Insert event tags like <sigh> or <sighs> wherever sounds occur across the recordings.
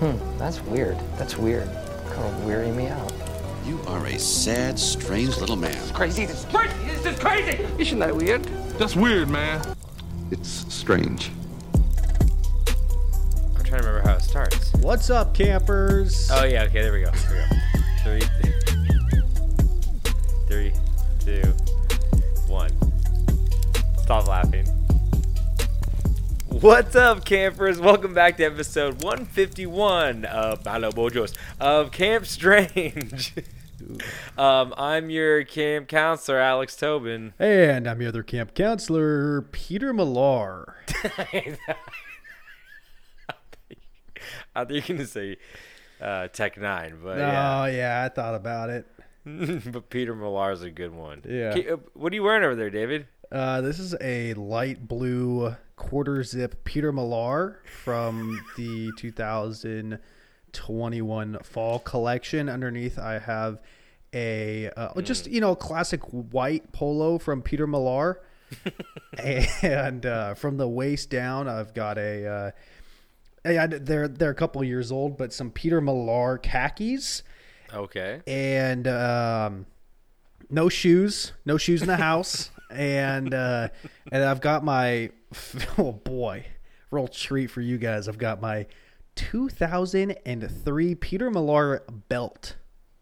Hmm, that's weird. That's weird. Kind of weary me out. You are a sad, strange little man. It's Crazy. This is crazy. This is crazy. Isn't that weird? That's weird, man. It's strange. I'm trying to remember how it starts. What's up, campers? Oh yeah, okay, there we go. There we go. Three, three, two, one. Stop laughing. What's up, campers? Welcome back to episode 151 of Malo Bojos of Camp Strange. <laughs> um, I'm your camp counselor, Alex Tobin. And I'm your other camp counselor, Peter Millar. <laughs> I think you're gonna say uh, Tech Nine, but Oh, yeah. yeah, I thought about it. <laughs> but Peter Millar's a good one. Yeah. Uh, What are you wearing over there, David? Uh, this is a light blue quarter zip Peter Millar from the 2021 fall collection. Underneath, I have a uh, just you know classic white polo from Peter Millar, <laughs> and uh, from the waist down, I've got a. Uh, they're they're a couple years old, but some Peter Millar khakis Okay. and um, no shoes, no shoes in the house, <laughs> and uh, and I've got my <laughs> oh boy, real treat for you guys. I've got my 2003 Peter Millar belt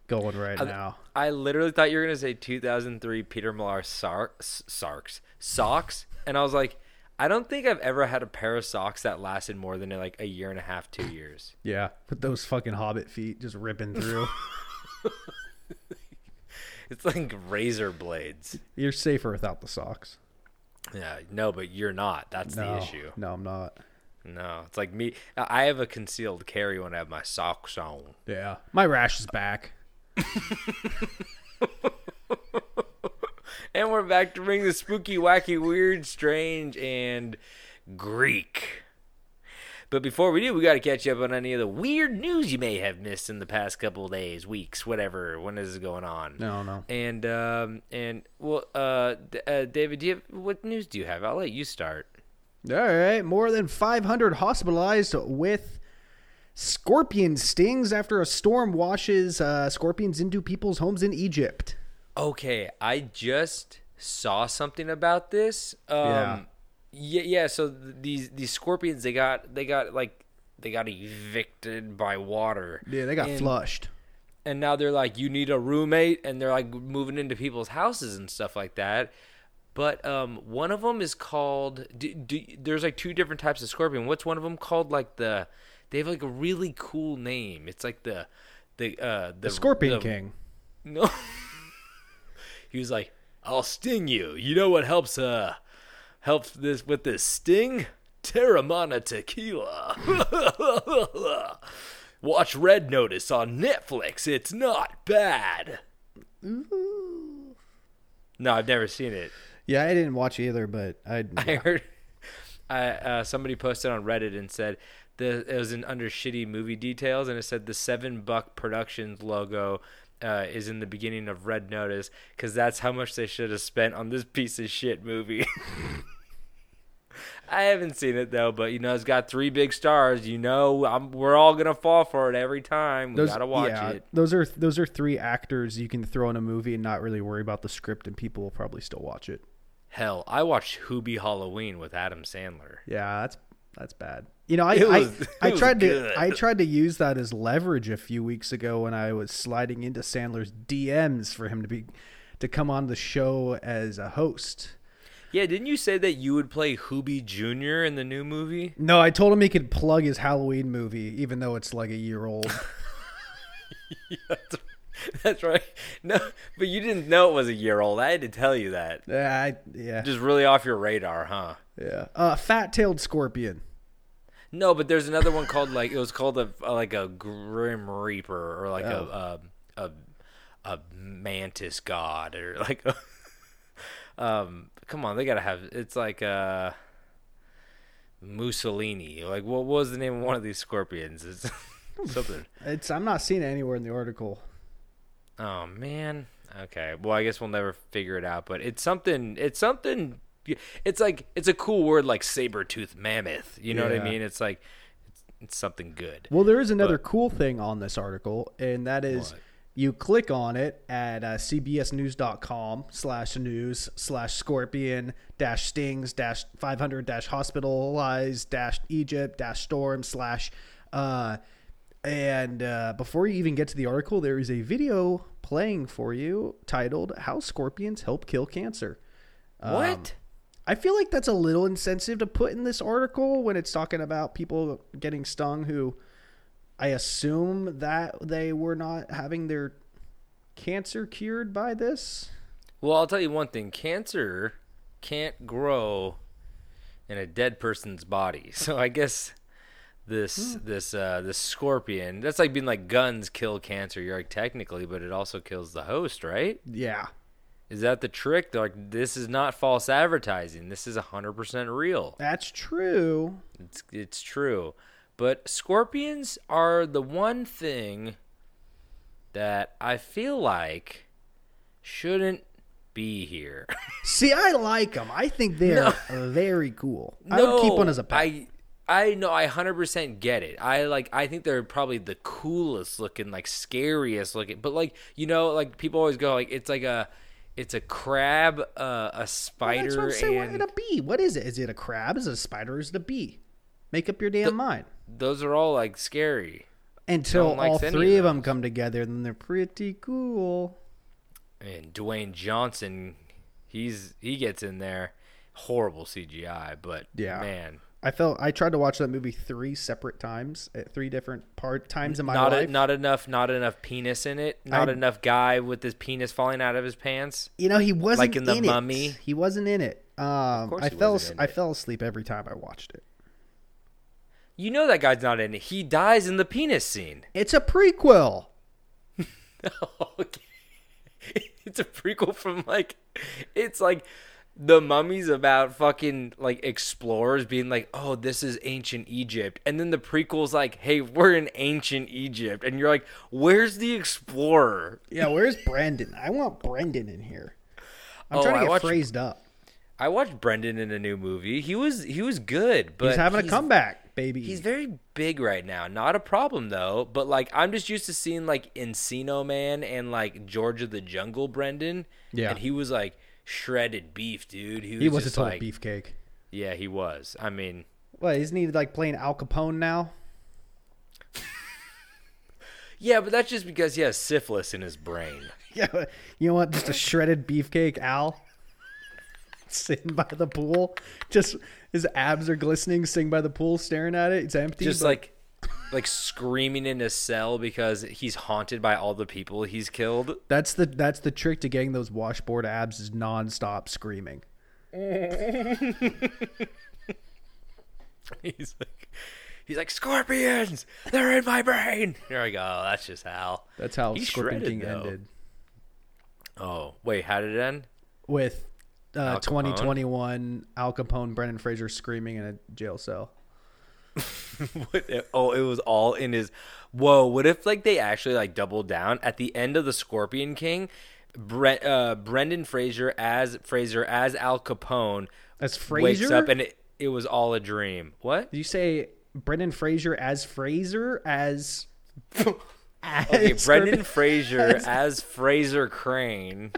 going right now. I literally thought you were gonna say 2003 Peter Millar sarks, sarks, socks, and I was like, I don't think I've ever had a pair of socks that lasted more than like a year and a half, two years. Yeah, with those fucking hobbit feet just ripping through. <laughs> <laughs> It's like razor blades. You're safer without the socks. Yeah, no, but you're not. That's No, the issue. no, I'm not. No, it's like me. I have a concealed carry when I have my socks on. Yeah, my rash is back. <laughs> And we're back to bring the spooky, wacky, weird, strange, and Greek. But before we do, we got to catch up on any of the weird news you may have missed in the past couple of days, weeks, whatever. When is it going on? No, no. And um and well, uh, D- uh David, do you have, what news do you have? I'll let you start. All right, more than 500 hospitalized with scorpion stings after a storm washes uh, scorpions into people's homes in Egypt. Okay, I just saw something about this. Um, Yeah. Yeah, yeah. So these these scorpions, they got they got like they got evicted by water. Yeah, they got And- flushed. and now they're like you need a roommate and they're like moving into people's houses and stuff like that but um one of them is called do, do, there's like two different types of scorpion what's one of them called like the they have like a really cool name it's like the the uh the, The Scorpion the- King. no <laughs> he was like i'll sting you you know what helps uh helps this with this sting? Teremana tequila. <laughs> Watch red notice on netflix. It's not bad. No i've never seen it. Yeah, I didn't watch either, but <laughs> I. i heard I, uh, somebody posted on reddit and said the, it was in under shitty movie details and it said the seven buck productions logo uh, is in the beginning of red notice because that's how much they should have spent on this piece of shit movie <laughs> I haven't seen it though, but you know it's got three big stars. You know, I'm, we're all gonna fall for it every time. We those, gotta watch yeah, it. Those are those are three actors you can throw in a movie and not really worry about the script, and people will probably still watch it. Hell, I watched Hubie Halloween with Adam Sandler. Yeah, that's that's bad. You know, I was- <laughs> I, I tried to. I tried to use that as leverage a few weeks ago when I was sliding into Sandler's DMs for him to be to come on the show as a host. Yeah, didn't you say that you would play Hubie Jr. in the new movie? No, I told him he could plug his Halloween movie, even though it's like a year old. <laughs> <laughs> That's right. No, but you didn't know it was a year old. I had to tell you that. yeah, I, yeah, Just really off your radar, huh? yeah. Uh, fat-tailed scorpion. No, but there's another one called like it was called a, like a Grim Reaper or like a, a a a mantis god or <laughs> like a, um come on they gotta have it's like uh Mussolini. Like what was the name of one of these scorpions? It's <laughs> something. It's I'm not seeing it anywhere in the article. oh man. Okay. Well I guess we'll never figure it out but it's something it's something it's like it's a cool word like saber tooth mammoth you know what I mean it's like it's something good. Well, there is another But- cool thing on this article, and that is What? you click on it at uh, cbsnews.com slash news slash scorpion dash stings dash 500 dash hospitalized dash Egypt dash storm slash. Uh, and uh, before you even get to the article, there is a video playing for you titled "How Scorpions Help Kill Cancer." what? I feel like that's a little insensitive to put in this article when it's talking about people getting stung who I assume that they were not having their cancer cured by this. Well, I'll tell you one thing: cancer can't grow in a dead person's body. <laughs> So I guess this this uh, this scorpion that's like being like guns kill cancer. You're like technically, but it also kills the host, right? Yeah. Is that the trick? They're like, this is not false advertising. This is hundred percent real. That's true. It's it's true. But scorpions are the one thing that I feel like shouldn't be here. <laughs> See, I like them. I think they're very cool. I would keep one as a pet. I I know I hundred percent get it. I like I think they're probably the coolest looking, like scariest looking. But like you know, like people always go like it's like a it's a crab, uh, a Well, spider, that's what I'm and a bee. What is it? Is it a crab? Is it a spider? Or is it a bee? Make up your damn mind. those are all like scary. Until all three of of them come together, then they're pretty cool. And Dwayne Johnson, he's he gets in there. Horrible CGI, but Yeah. man, I felt I tried to watch that movie three separate times at three different part times in my not life. a, not enough, not enough penis in it. Not I- enough guy with his penis falling out of his pants. you know, he wasn't Like in The. Mummy? He wasn't in it. Um, course I fell I it. fell asleep every time I watched it. You know that guy's not in it. He dies in the penis scene. <laughs> It's a prequel. <laughs> okay. It's a prequel from like it's like the mummies about fucking like explorers being like, "Oh, this is ancient Egypt." And then the prequel's like, "Hey, we're in ancient Egypt." And you're like, "Where's the explorer?" Yeah, where's Brendan? I want Brendan in here. I'm Oh, trying to get watched- phrased up. I watched Brendan in a new movie. He was he was good, but He's having a comeback, baby. He's very big right now. Not a problem though, but like I'm just used to seeing like Encino Man and like George of the Jungle Brendan. Yeah. And he was like shredded beef, dude. He was, he was a total like, beefcake. Yeah, he was. I mean, What isn't he like playing Al Capone now? yeah, but that's just because he has syphilis in his brain. <laughs> Yeah, you know what? Just a shredded beefcake, Al, <laughs> sitting by the pool. Just his abs are glistening, sitting by the pool, staring at it. It's empty. Just but- like like screaming in his cell because he's haunted by all the people he's killed. that's the that's the trick to getting those washboard abs is nonstop screaming. <laughs> He's like he's like scorpions. They're in my brain. There we go. That's just Hal. That's how He's Scorpion shredded, King though. ended Oh wait, how did it end? with uh, Al 2021 Al Capone, Brendan Fraser screaming in a jail cell. <laughs> What if- oh, it was all in his. Whoa! What if like they actually like doubled down at the end of the Scorpion King? Bre- uh, Brendan Fraser as Fraser as Al Capone As wakes Fraser, up and it, it was all a dream. What? did you say Brendan Fraser as Fraser as? <laughs> as Okay, Brendan Fraser as- <laughs> as Frasier Crane.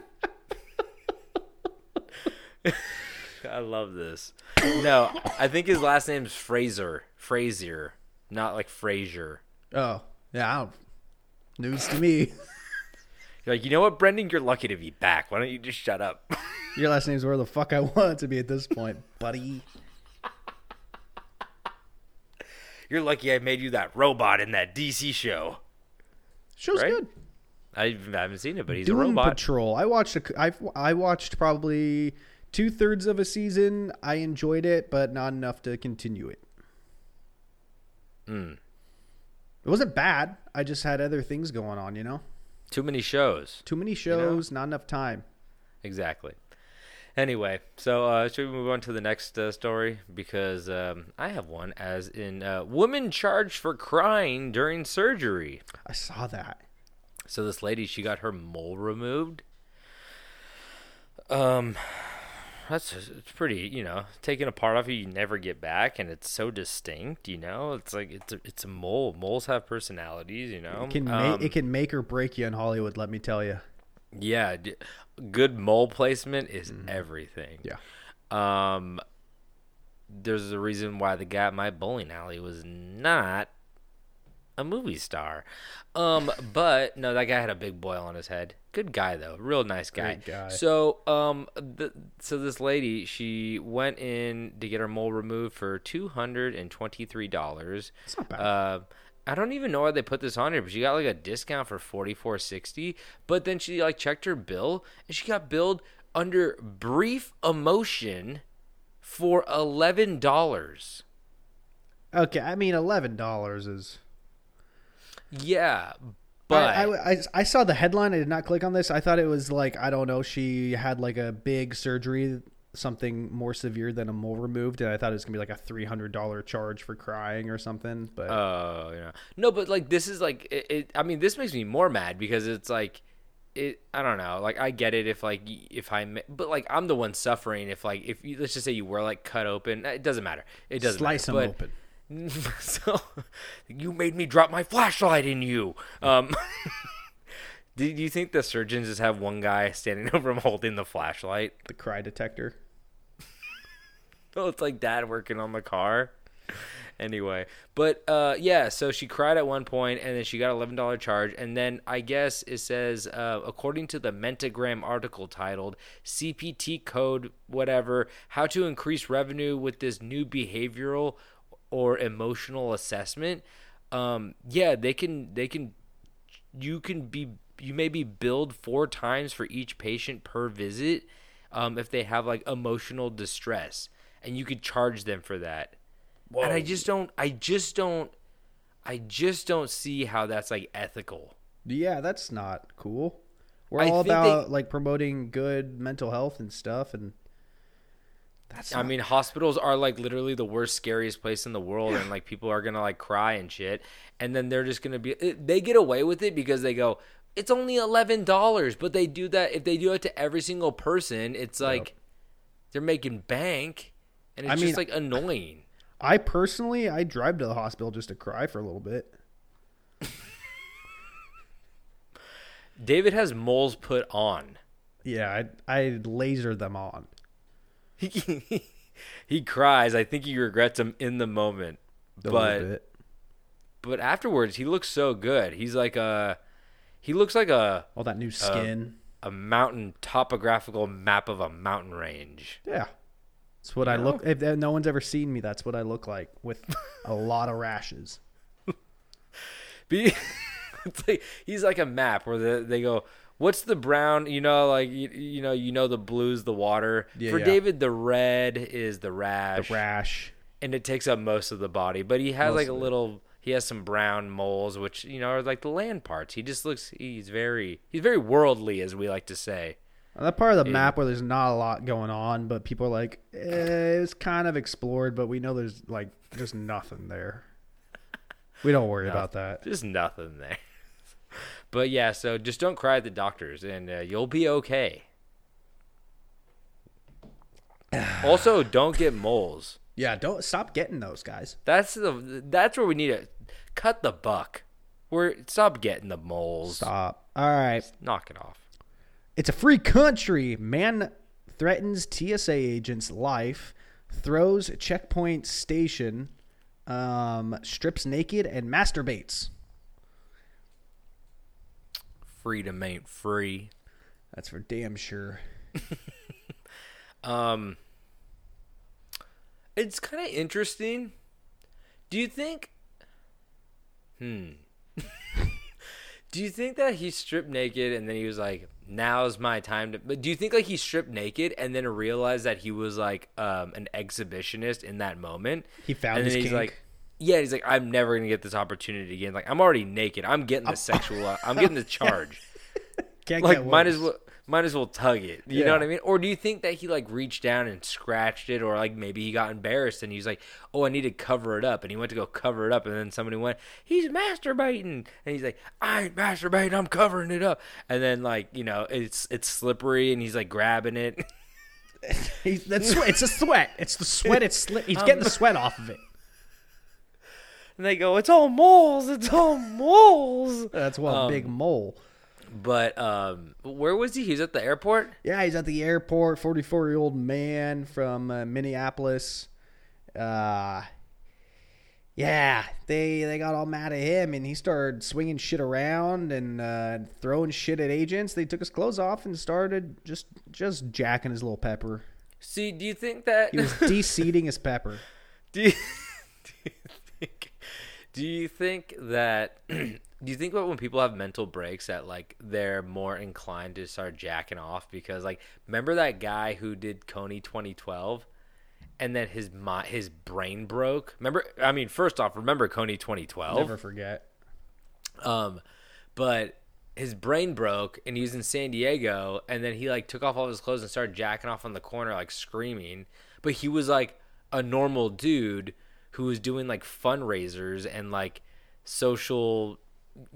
I love this. No, I think his last name's Fraser. Frazier, not like Frazier. Oh yeah, news to me. <laughs> You're like, you know what, Brendan? You're lucky to be back. Why don't you just shut up? <laughs> Your last name's where the fuck I want it to be at this point, buddy. You're lucky I made you that robot in that DC show. Show's Right? good. I haven't seen it, but he's Doom a robot. Patrol. I watched. A, I I watched probably two thirds of a season. I enjoyed it, but not enough to continue it. Hmm. It wasn't bad. I just had other things going on. You know, Too many shows. too many shows, not enough time. Exactly. Anyway, so uh, should we move on to the next uh, story? Because um, I have one, as in uh, woman charged for crying during surgery. I saw that. So this lady, she got her mole removed. Um, that's it's pretty. You know, taking a part off you, you never get back, and it's so distinct. You know, it's like it's a, it's a mole. Moles have personalities. You know, It can Um, ma- it can make or break you in Hollywood. Let me tell you. yeah, d- good mole placement is everything. Yeah. Um, there's a reason why the guy at my bowling alley was not a movie star. Um, but no, that guy had a big boil on his head. Good guy though, real nice guy. Guy. So, um, the, so this lady, she went in to get her mole removed for two hundred and twenty three dollars. It's not bad. Uh, I don't even know why they put this on here, but she got like a discount for forty four sixty. But then she like checked her bill, and she got billed under brief emotion for eleven dollars. Okay, I mean eleven dollars is. Yeah, but I, I, I- saw the headline. I did not click on this. I thought it was like I don't know. She had like a big surgery, something more severe than a mole removed, and I thought it was gonna be like a three hundred dollar charge for crying or something. But Oh, yeah. No, but like this is like it, it. I mean, this makes me more mad because it's like it. I don't know. Like I get it if like if I, but like I'm the one suffering. If like if you, let's just say you were like cut open, it doesn't matter. It doesn't slice them matter. open. <laughs> so you made me drop my flashlight in you. Um, <laughs> do you think the surgeons just have one guy standing <laughs> over him holding the flashlight? The cry detector. Oh, it's like dad working on the car. Anyway, but uh, yeah, so she cried at one point, and then she got eleven dollar charge, and then I guess it says, uh, according to the Mentegram article titled "CPT code whatever: How to increase revenue with this new behavioral or emotional assessment." Um, yeah, they can they can you can be you may be billed four times for each patient per visit um, if they have like emotional distress and you could charge them for that and i just don't i just don't i just don't see how that's like ethical Yeah, that's not cool. We're I all think they- about like promoting good mental health and stuff, and that's. i not- mean hospitals are like literally the worst scariest place in the world and like people are gonna like cry and shit and then they're just gonna be eh, they get away with it because they go it's only $11 but they do that if they do it to every single person it's like they're making bank and it's I mean- just like annoying I personally, I drive to the hospital just to cry for a little bit. <laughs> david has moles put on Yeah, I I laser them on. He, <laughs> he cries i think he regrets him in the moment A but but afterwards he looks so good he's like a he looks like a All that new skin. a mountain topographical map of a mountain range. yeah, that's what I know? look. If no one's ever seen me, that's what I look like with a <laughs> lot of rashes. Be, <laughs> it's like, he's like a map where the, they go, "What's the brown?" You know, like you, you know, you know the blue's the water. Yeah, For yeah. David, the red is the rash, The rash. and it takes up most of the body. But he has Most like a little. He has some brown moles, which you know are like the land parts. He just looks. He's very. He's very worldly, as we like to say. On that part of the map where there's not a lot going on, but people are like, eh, it's kind of explored, but we know there's like there's nothing there. We don't worry <laughs> about that. There's nothing there. But yeah, so just don't cry at the doctors, and uh, you'll be okay. <sighs> also, don't get moles. Yeah, don't stop getting those guys. That's the that's where we need to cut the buck. We're stop getting the moles. Stop. All right. Knock it off. It's a free country. Man threatens TSA agent's life, throws checkpoint station, um, strips naked, and masturbates. Freedom ain't free. That's for damn sure. <laughs> Um, it's kind of interesting. Do you think? Hmm. <laughs> do you think that he stripped naked and then he was like, "Now's my time to"? But do you think like he stripped naked and then realized that he was like um an exhibitionist in that moment? He found and his he's kink. like. Yeah, he's like, I'm never gonna get this opportunity again. Like, I'm already naked. I'm getting the <laughs> sexual. Uh, I'm getting the charge <laughs> Can't like might as well might as well tug it. You know what I mean? Or do you think that he like reached down and scratched it, or like maybe he got embarrassed and he's like, "Oh, I need to cover it up," and he went to go cover it up, and then somebody went, "He's masturbating," and he's like, "I ain't masturbating, I'm covering it up," and then like you know it's it's slippery and he's like grabbing it. <laughs> He's, that's. It's a sweat. It's the sweat. It's sli- he's um, getting the sweat off of it. And they go, "It's all moles. It's all moles." <laughs> That's one big mole. But um, where was he? He was at the airport. Yeah, he's at the airport. Forty-four-year-old man from uh, Minneapolis. Uh, yeah, they they got all mad at him, and he started swinging shit around and uh, throwing shit at agents. They took his clothes off and started just just jacking his little pepper. See, do you think that He was <laughs> de-seeding his pepper. do, you, do you think do you think that <clears throat> do you think that when people have mental breaks that like they're more inclined to start jacking off because like remember that guy who did Kony 2012 and then his his brain broke remember I mean first off remember Kony 2012 Never forget. um, but his brain broke and he was in San Diego and then he like took off all his clothes and started jacking off on the corner like screaming. But he was like a normal dude who was doing like fundraisers and like social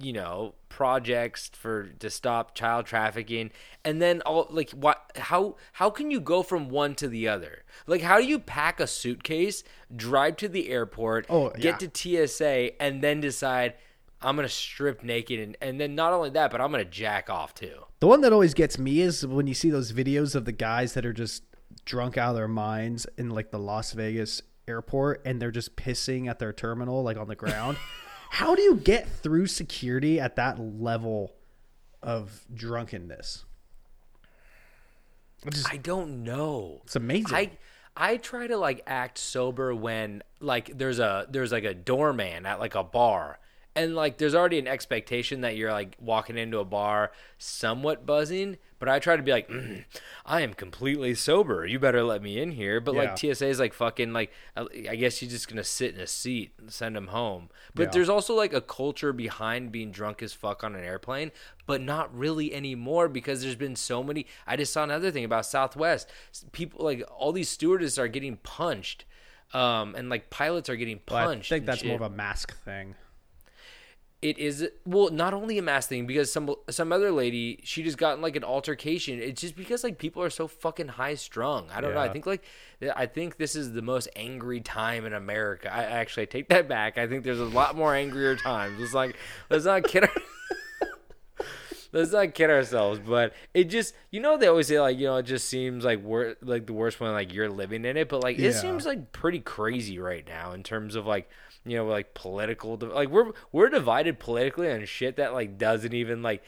you know projects for to stop child trafficking and then all like what how how can you go from one to the other like how do you pack a suitcase drive to the airport Oh, get yeah. to TSA and then decide I'm gonna strip naked and, and then not only that, but I'm gonna jack off too. The one that always gets me is when you see those videos of the guys that are just drunk out of their minds in like the Las Vegas airport and they're just pissing at their terminal like on the ground. <laughs> How do you get through security at that level of drunkenness? Just- I don't know. it's amazing. I I try to like act sober when like there's a there's like a doorman at like a bar and like there's already an expectation that you're like walking into a bar somewhat buzzing but i try to be like mm, i am completely sober you better let me in here but like Yeah. tsa is like fucking like i I guess you're just gonna sit in a seat and send them home but Yeah. there's also like a culture behind being drunk as fuck on an airplane but not really anymore because there's been so many i just saw another thing about southwest people like all these stewardesses are getting punched um, and like pilots are getting But I think that's more of a mask thing. It is well not only a mass thing because some some other lady she just got in like an altercation. It's just because like people are so fucking high strung. I don't know. I think like i think this is the most angry time in america. I actually I take that back. I think there's a lot more angrier times. It's like let's not kid our- <laughs> Let's not kid ourselves, but it just you know they always say like you know it just seems like wor- like the worst one like you're living in it, but like Yeah. it seems like pretty crazy right now in terms of like you know like political like we're we're divided politically on shit that like doesn't even like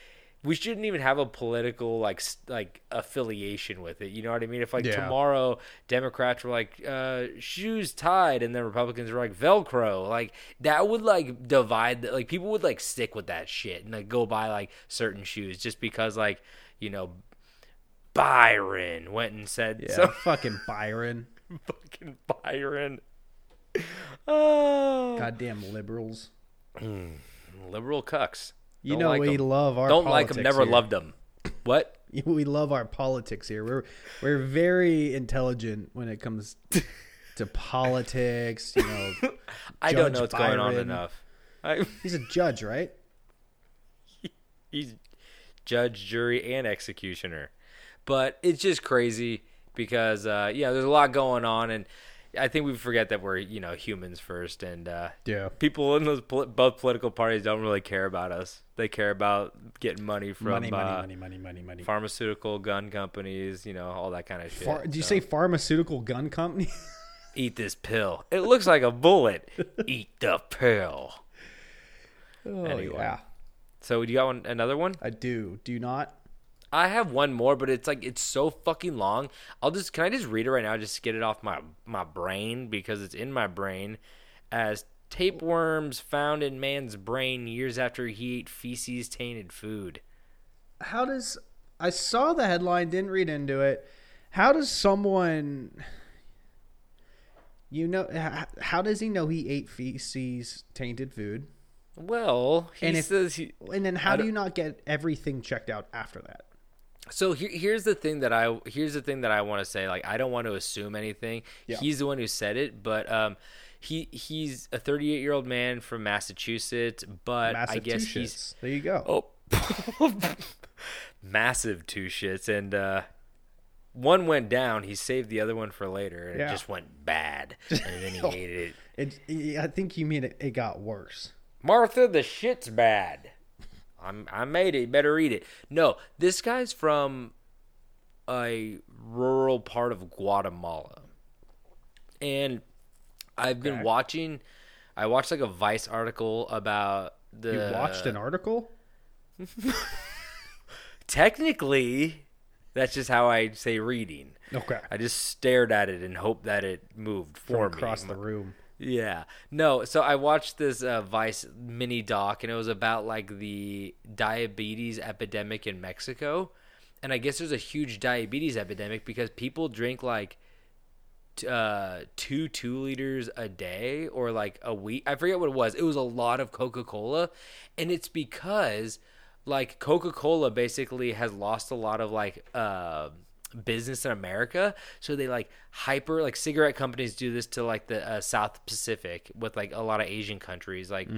we shouldn't even have a political like like affiliation with it. You know what I mean? If like Yeah. tomorrow Democrats were like uh, shoes tied and then Republicans were like Velcro, like that would like divide. The, like people would like stick with that shit and like go buy like certain shoes just because like you know Byron went and said Yeah, so fucking Byron. <laughs> fucking Byron. <laughs> Oh, Goddamn liberals. liberal cucks. You Don't know like we 'em. love our Don't like them. Never here. loved them. What? <laughs> we love our politics here. We're we're very intelligent when it comes to politics. You know, <laughs> I don't Judge know what's going on enough. I, he's a judge, right? he's judge, jury, and executioner. But it's just crazy because uh, yeah, there's a lot going on, and I think we forget that we're you know humans first, and uh, Yeah. people in those pol- both political parties don't really care about us. They care about getting money from Money, money, uh, money, money, money, money. pharmaceutical gun companies, you know, all that kind of shit. Phar- did you So, say pharmaceutical gun company? <laughs> eat this pill? It looks like a bullet. <laughs> eat the pill. oh Anyway. yeah, So do you got one, another one? I do. Do you not? I have one more, but it's like it's so fucking long. I'll just can I just read it right now, just to get it off my my brain because it's in my brain. As tapeworms found in man's brain years after he ate feces tainted food. How does I saw the headline, didn't read into it. How does someone you know h- how does he know he ate feces tainted food? Well, he And if- says he. And then how do you not get everything checked out after that? So here, here's the thing that I here's the thing that I want to say. Like I don't want to assume anything. Yeah. He's the one who said it, but um, he he's a 38 year old man from Massachusetts. But I guess he's There you go. oh <laughs> massive two shits and uh one went down. He saved the other one for later, and Yeah. it just went bad. <laughs> And then he hated it. It, I think you mean it, it got worse. Martha, the shit's bad. I'm I made it. You better eat it. No, this guy's from a rural part of Guatemala, and I've been Okay. watching. I watched like a Vice article about the. You watched an article? <laughs> Technically, that's just how I say reading. Okay. I just stared at it and hoped that it moved From for across me. Across the room. Yeah. No, so I watched this uh, Vice mini doc and it was about like the diabetes epidemic in Mexico. And I guess there's a huge diabetes epidemic because people drink like t- uh, two two liters a day or like a week. I forget what it was. It was a lot of Coca Cola, and it's because like Coca Cola basically has lost a lot of like uh, business in America. So they like hyper like cigarette companies do this to like the uh, South Pacific with like a lot of Asian countries. Like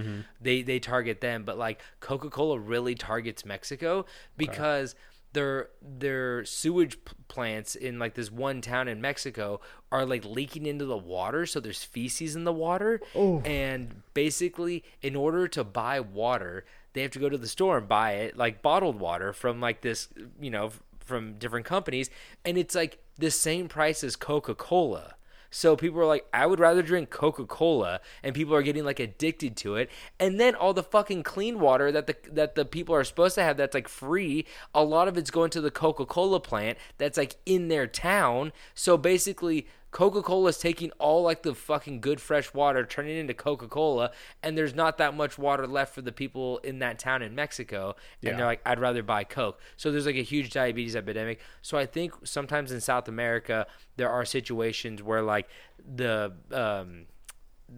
they they target them, but like Coca Cola really targets Mexico because their their sewage plants in like this one town in Mexico are like leaking into the water. So there's feces in the water. And basically in order to buy water they have to go to the store and buy it like bottled water from like this you know from different companies and it's like the same price as Coca-Cola so people are like, I would rather drink Coca Cola, and people are getting like addicted to it. And then all the fucking clean water that the that the people are supposed to have that's like free, a lot of it's going to the Coca Cola plant that's like in their town. So basically, Coca Cola is taking all like the fucking good fresh water, turning it into Coca Cola, and there's not that much water left for the people in that town in Mexico. And Yeah. they're like, I'd rather buy Coke. So there's like a huge diabetes epidemic. So I think sometimes in South America there are situations where like the um,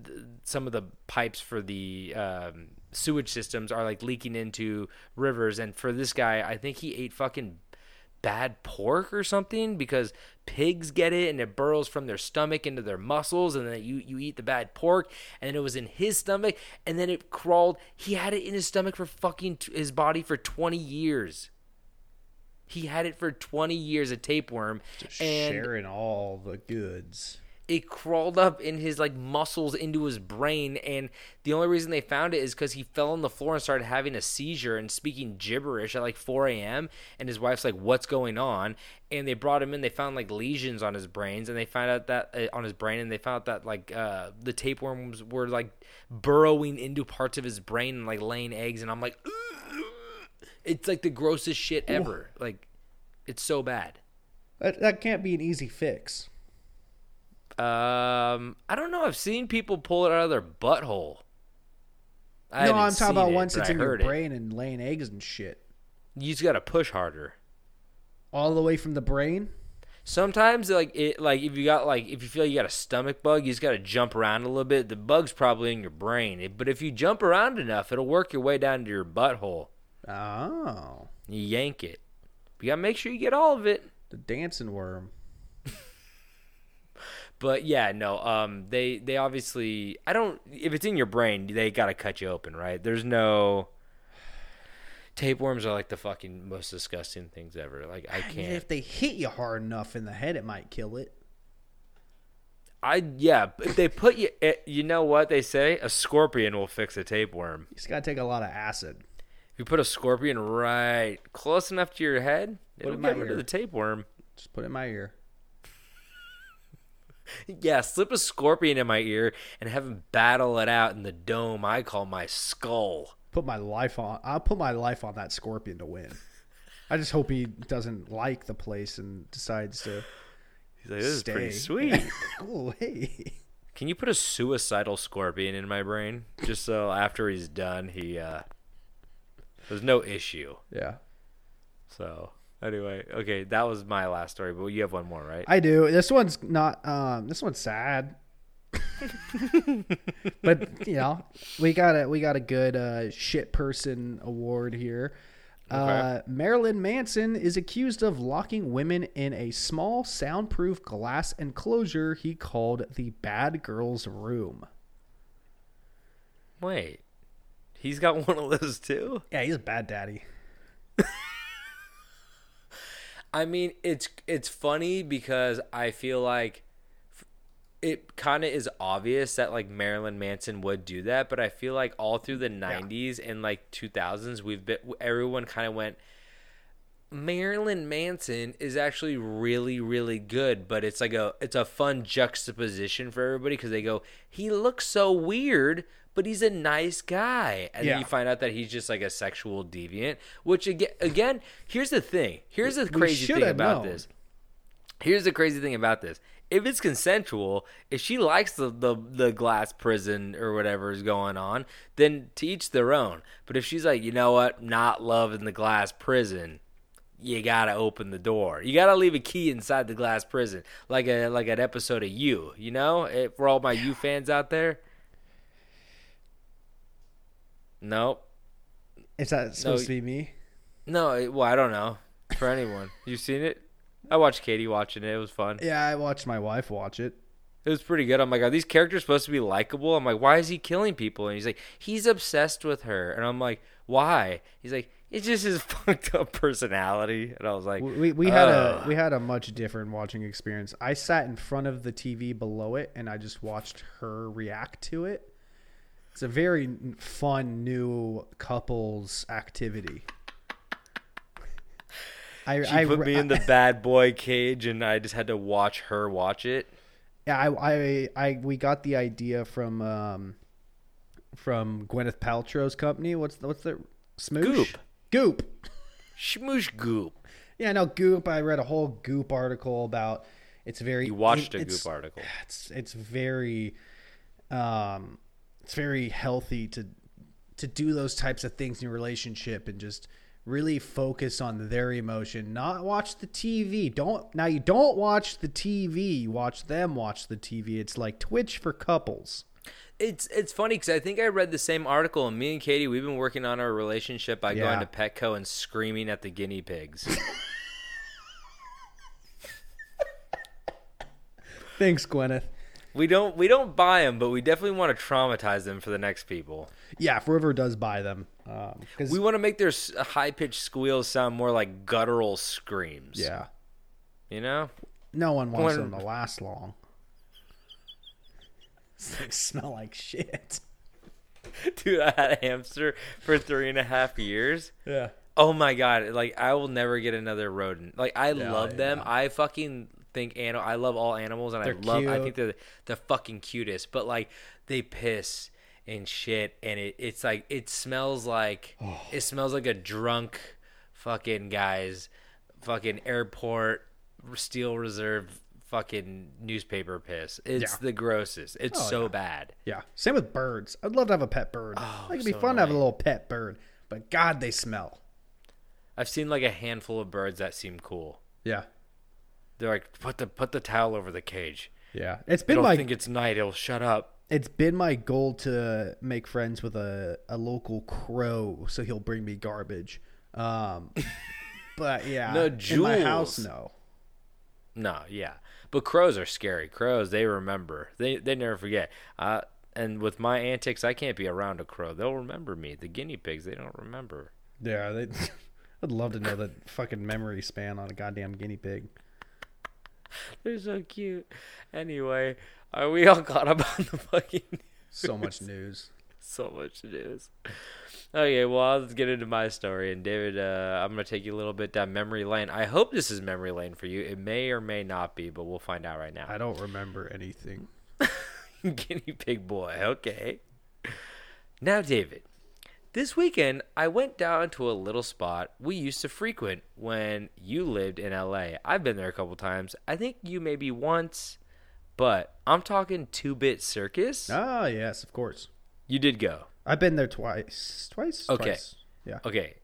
th- some of the pipes for the um, sewage systems are like leaking into rivers. And for this guy, I think he ate fucking bad pork or something because pigs get it and it burrows from their stomach into their muscles and then you you eat the bad pork and then it was in his stomach and then it crawled he had it in his stomach for fucking t- his body for 20 years he had it for 20 years a tapeworm and Sharing all the goods. It crawled up in his like muscles into his brain and the only reason they found it is because he fell on the floor and started having a seizure and speaking gibberish at like 4 a.m and his wife's like what's going on? And they brought him in they found like lesions on his brains and they found out that uh, on his brain and they found out that like uh, the tapeworms were like burrowing into parts of his brain and like laying eggs and i'm like it's like the grossest shit ever. Like it's so bad. That, that can't be an easy fix. Um, I don't know. I've seen people pull it out of their butthole. I no, I'm talking about it, once it's I in your heard it. brain and laying eggs and shit. You just gotta push harder. All the way from the brain? Sometimes, like it, like if you got like if you feel you got a stomach bug, you just gotta jump around a little bit. The bug's probably in your brain, It- but if you jump around enough, it'll work your way down to your butthole. Oh. You yank it. You gotta make sure you get all of it. The dancing worm. But yeah, no. Um, they they obviously I don't. If it's in your brain, they gotta cut you open, right? There's no. Tapeworms are like the fucking most disgusting things ever. Like I can't. if they hit you hard enough in the head, it might kill it. I yeah. If they put you, eh, you know what they say? A scorpion will fix a tapeworm. You just gotta take a lot of acid. If you put a scorpion right close enough to your head, it'll it in my get rid ear. of the tapeworm. Just put it in my ear. <laughs> Yeah, slip a scorpion in my ear and have him battle it out in the dome I call my skull. Put my life on. I'll put my life on that scorpion to win. I just hope he doesn't like the place and decides to He's like, this is pretty stay. sweet. <laughs> oh, hey. Can you put a suicidal scorpion in my brain just so after he's done, he uh, there's no issue. Yeah. So anyway, okay, that was my last story, but you have one more, right? I do. This one's not. Um, this one's sad. <laughs> but you know, we got a we got a good uh, shit person award here. Uh, Marilyn Manson is accused of locking women in a small soundproof glass enclosure he called the Bad Girls Room. Wait, he's got <laughs> one of those too. Yeah, he's a bad daddy. <laughs> I mean, it's it's funny because I feel like it kind of is obvious that like Marilyn Manson would do that, but I feel like all through the '90s and like 2000s, we've been everyone kind of went. Marilyn Manson is actually really really good, but it's like a it's a fun juxtaposition for everybody because they go he looks so weird, but he's a nice guy, and Yeah. then you find out that he's just like a sexual deviant. Which again, again, here's the thing. Here's the crazy thing about known. this. Here's the crazy thing about this. If it's consensual, if she likes the, the, the glass prison or whatever is going on, then to each their own. But if she's like, you know what, not loving the glass prison, you gotta open the door. You gotta leave a key inside the glass prison, like a like an episode of You. You know, for all my You fans out there. Nope. Is that supposed to be me? No, it- well, I don't know. For anyone, <laughs> you seen it? I watched Katie watching it. It was fun. Yeah, I watched my wife watch it. It was pretty good. I'm like, are these characters supposed to be likable? I'm like, why is he killing people? And he's like, he's obsessed with her. And I'm like, why? He's like, it's just his <laughs> fucked up personality. And I was like, We we had a we had a much different watching experience. I sat in front of the TV below it, and I just watched her react to it. It's a very fun new couples activity. I, She I put me I- in the <laughs> bad boy cage, and I just had to watch her watch it. Yeah, I, I, I, we got the idea from, um, from Gwyneth Paltrow's company. What's the, what's the Smoosh? Goop. Schmoosh goop. Yeah, no Goop. I read a whole Goop article about. It's very. You watched a goop article. <sighs> It's it's very, um, it's very healthy to to do those types of things in your relationship and just really focus on their emotion not watch the tv don't now you don't watch the tv you watch them watch the tv it's like twitch for couples It's it's funny because I think I read the same article, and me and Katie, we've been working on our relationship by going Yeah. to Petco and screaming at the guinea pigs. <laughs> thanks gwyneth we don't we don't buy them, but we definitely want to traumatize them for the next people. yeah if river does buy them um We want to make their high pitched squeals sound more like guttural screams. yeah you know. no one wants When- them to last long <laughs> they smell like shit <laughs> Dude, I had a hamster for three and a half years. yeah Oh my god! Like I will never get another rodent. Like I Yeah, love them. yeah. I fucking think animal. I love all animals, and They're I love. I think they're the fucking cutest. But like they piss and shit, and it it's like it smells like Oh. <sighs> it smells like a drunk fucking guys fucking airport steel reserve fucking newspaper piss. It's Yeah. the grossest. It's Oh, so yeah. bad. Yeah. Same with birds. I'd love to have a pet bird. Oh, like it'd be so fun to have a little pet bird. But God, they smell. I've seen like a handful of birds that seem cool. Yeah. They're like, put the put the towel over the cage. Yeah. It's been my think it's night. It'll shut up. it's been my goal to make friends with a, a local crow so he'll bring me garbage. Um <laughs> but yeah. No, in my house no. No, yeah, but crows are scary. Crows, they remember. They they never forget. Uh, and with my antics, I can't be around a crow. They'll remember me. The guinea pigs, they don't remember. Yeah, they <laughs> I'd love to know the fucking memory span on a goddamn guinea pig. <laughs> They're so cute. Anyway, are we all caught up <laughs> on the fucking news? So much news. <laughs> so much news? Okay, well, I'll get into my story. And David, uh, I'm gonna take you a little bit down memory lane. I hope this is memory lane for you. It may or may not be, but we'll find out right now. I don't remember anything. Guinea pig boy. Okay. Now, David, this weekend I went down to a little spot we used to frequent when you lived in LA. I've been there a couple times. I think you maybe once, but I'm talking Two Bit Circus. Ah, yes, of course. You did go. I've been there twice. Twice? Okay. Twice. Yeah. Okay.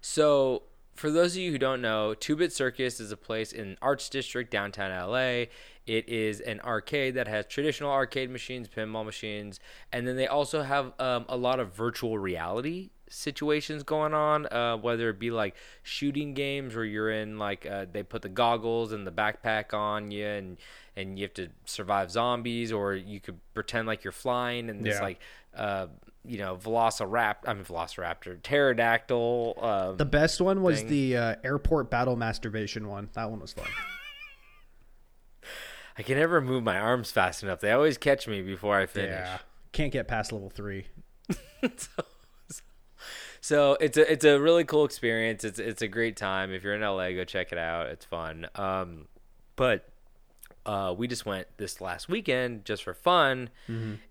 So, for those of you who don't know, Two Bit Circus is a place in Arts District, downtown LA. It is an arcade that has traditional arcade machines, pinball machines, and then they also have um, a lot of virtual reality situations going on, uh, whether it be like shooting games where you're in like uh, they put the goggles and the backpack on you and and you have to survive zombies, or you could pretend like you're flying and this Yeah. like uh, you know, Velociraptor. I mean, Velociraptor, pterodactyl. Um, The best one was thing. the uh, airport battle masturbation one. That one was fun. <laughs> I can never move my arms fast enough. They always catch me before I finish. yeah, can't get past level three. <laughs> So it's a it's a really cool experience. It's it's a great time. If you're in LA, go check it out. It's fun. Um, but uh, we just went this last weekend just for fun.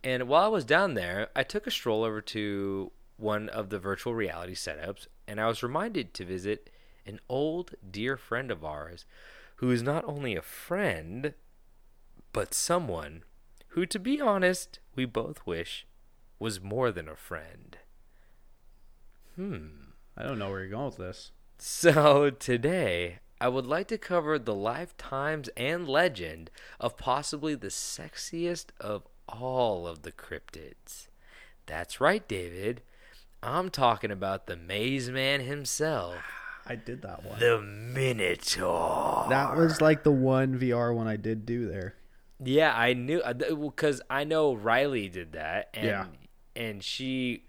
And while I was down there, I took a stroll over to one of the virtual reality setups, and I was reminded to visit an old dear friend of ours, who is not only a friend, but someone who, to be honest, we both wish was more than a friend. Hmm. I don't know where you're going with this. <laughs> So today, I would like to cover the lifetimes and legend of possibly the sexiest of all of the cryptids. That's right, David. I'm talking about the Maze Man himself, <sighs> I did that one. the Minotaur. That was like the one VR one I did do there. Yeah, I knew uh, because I know Riley did that, and Yeah. and she,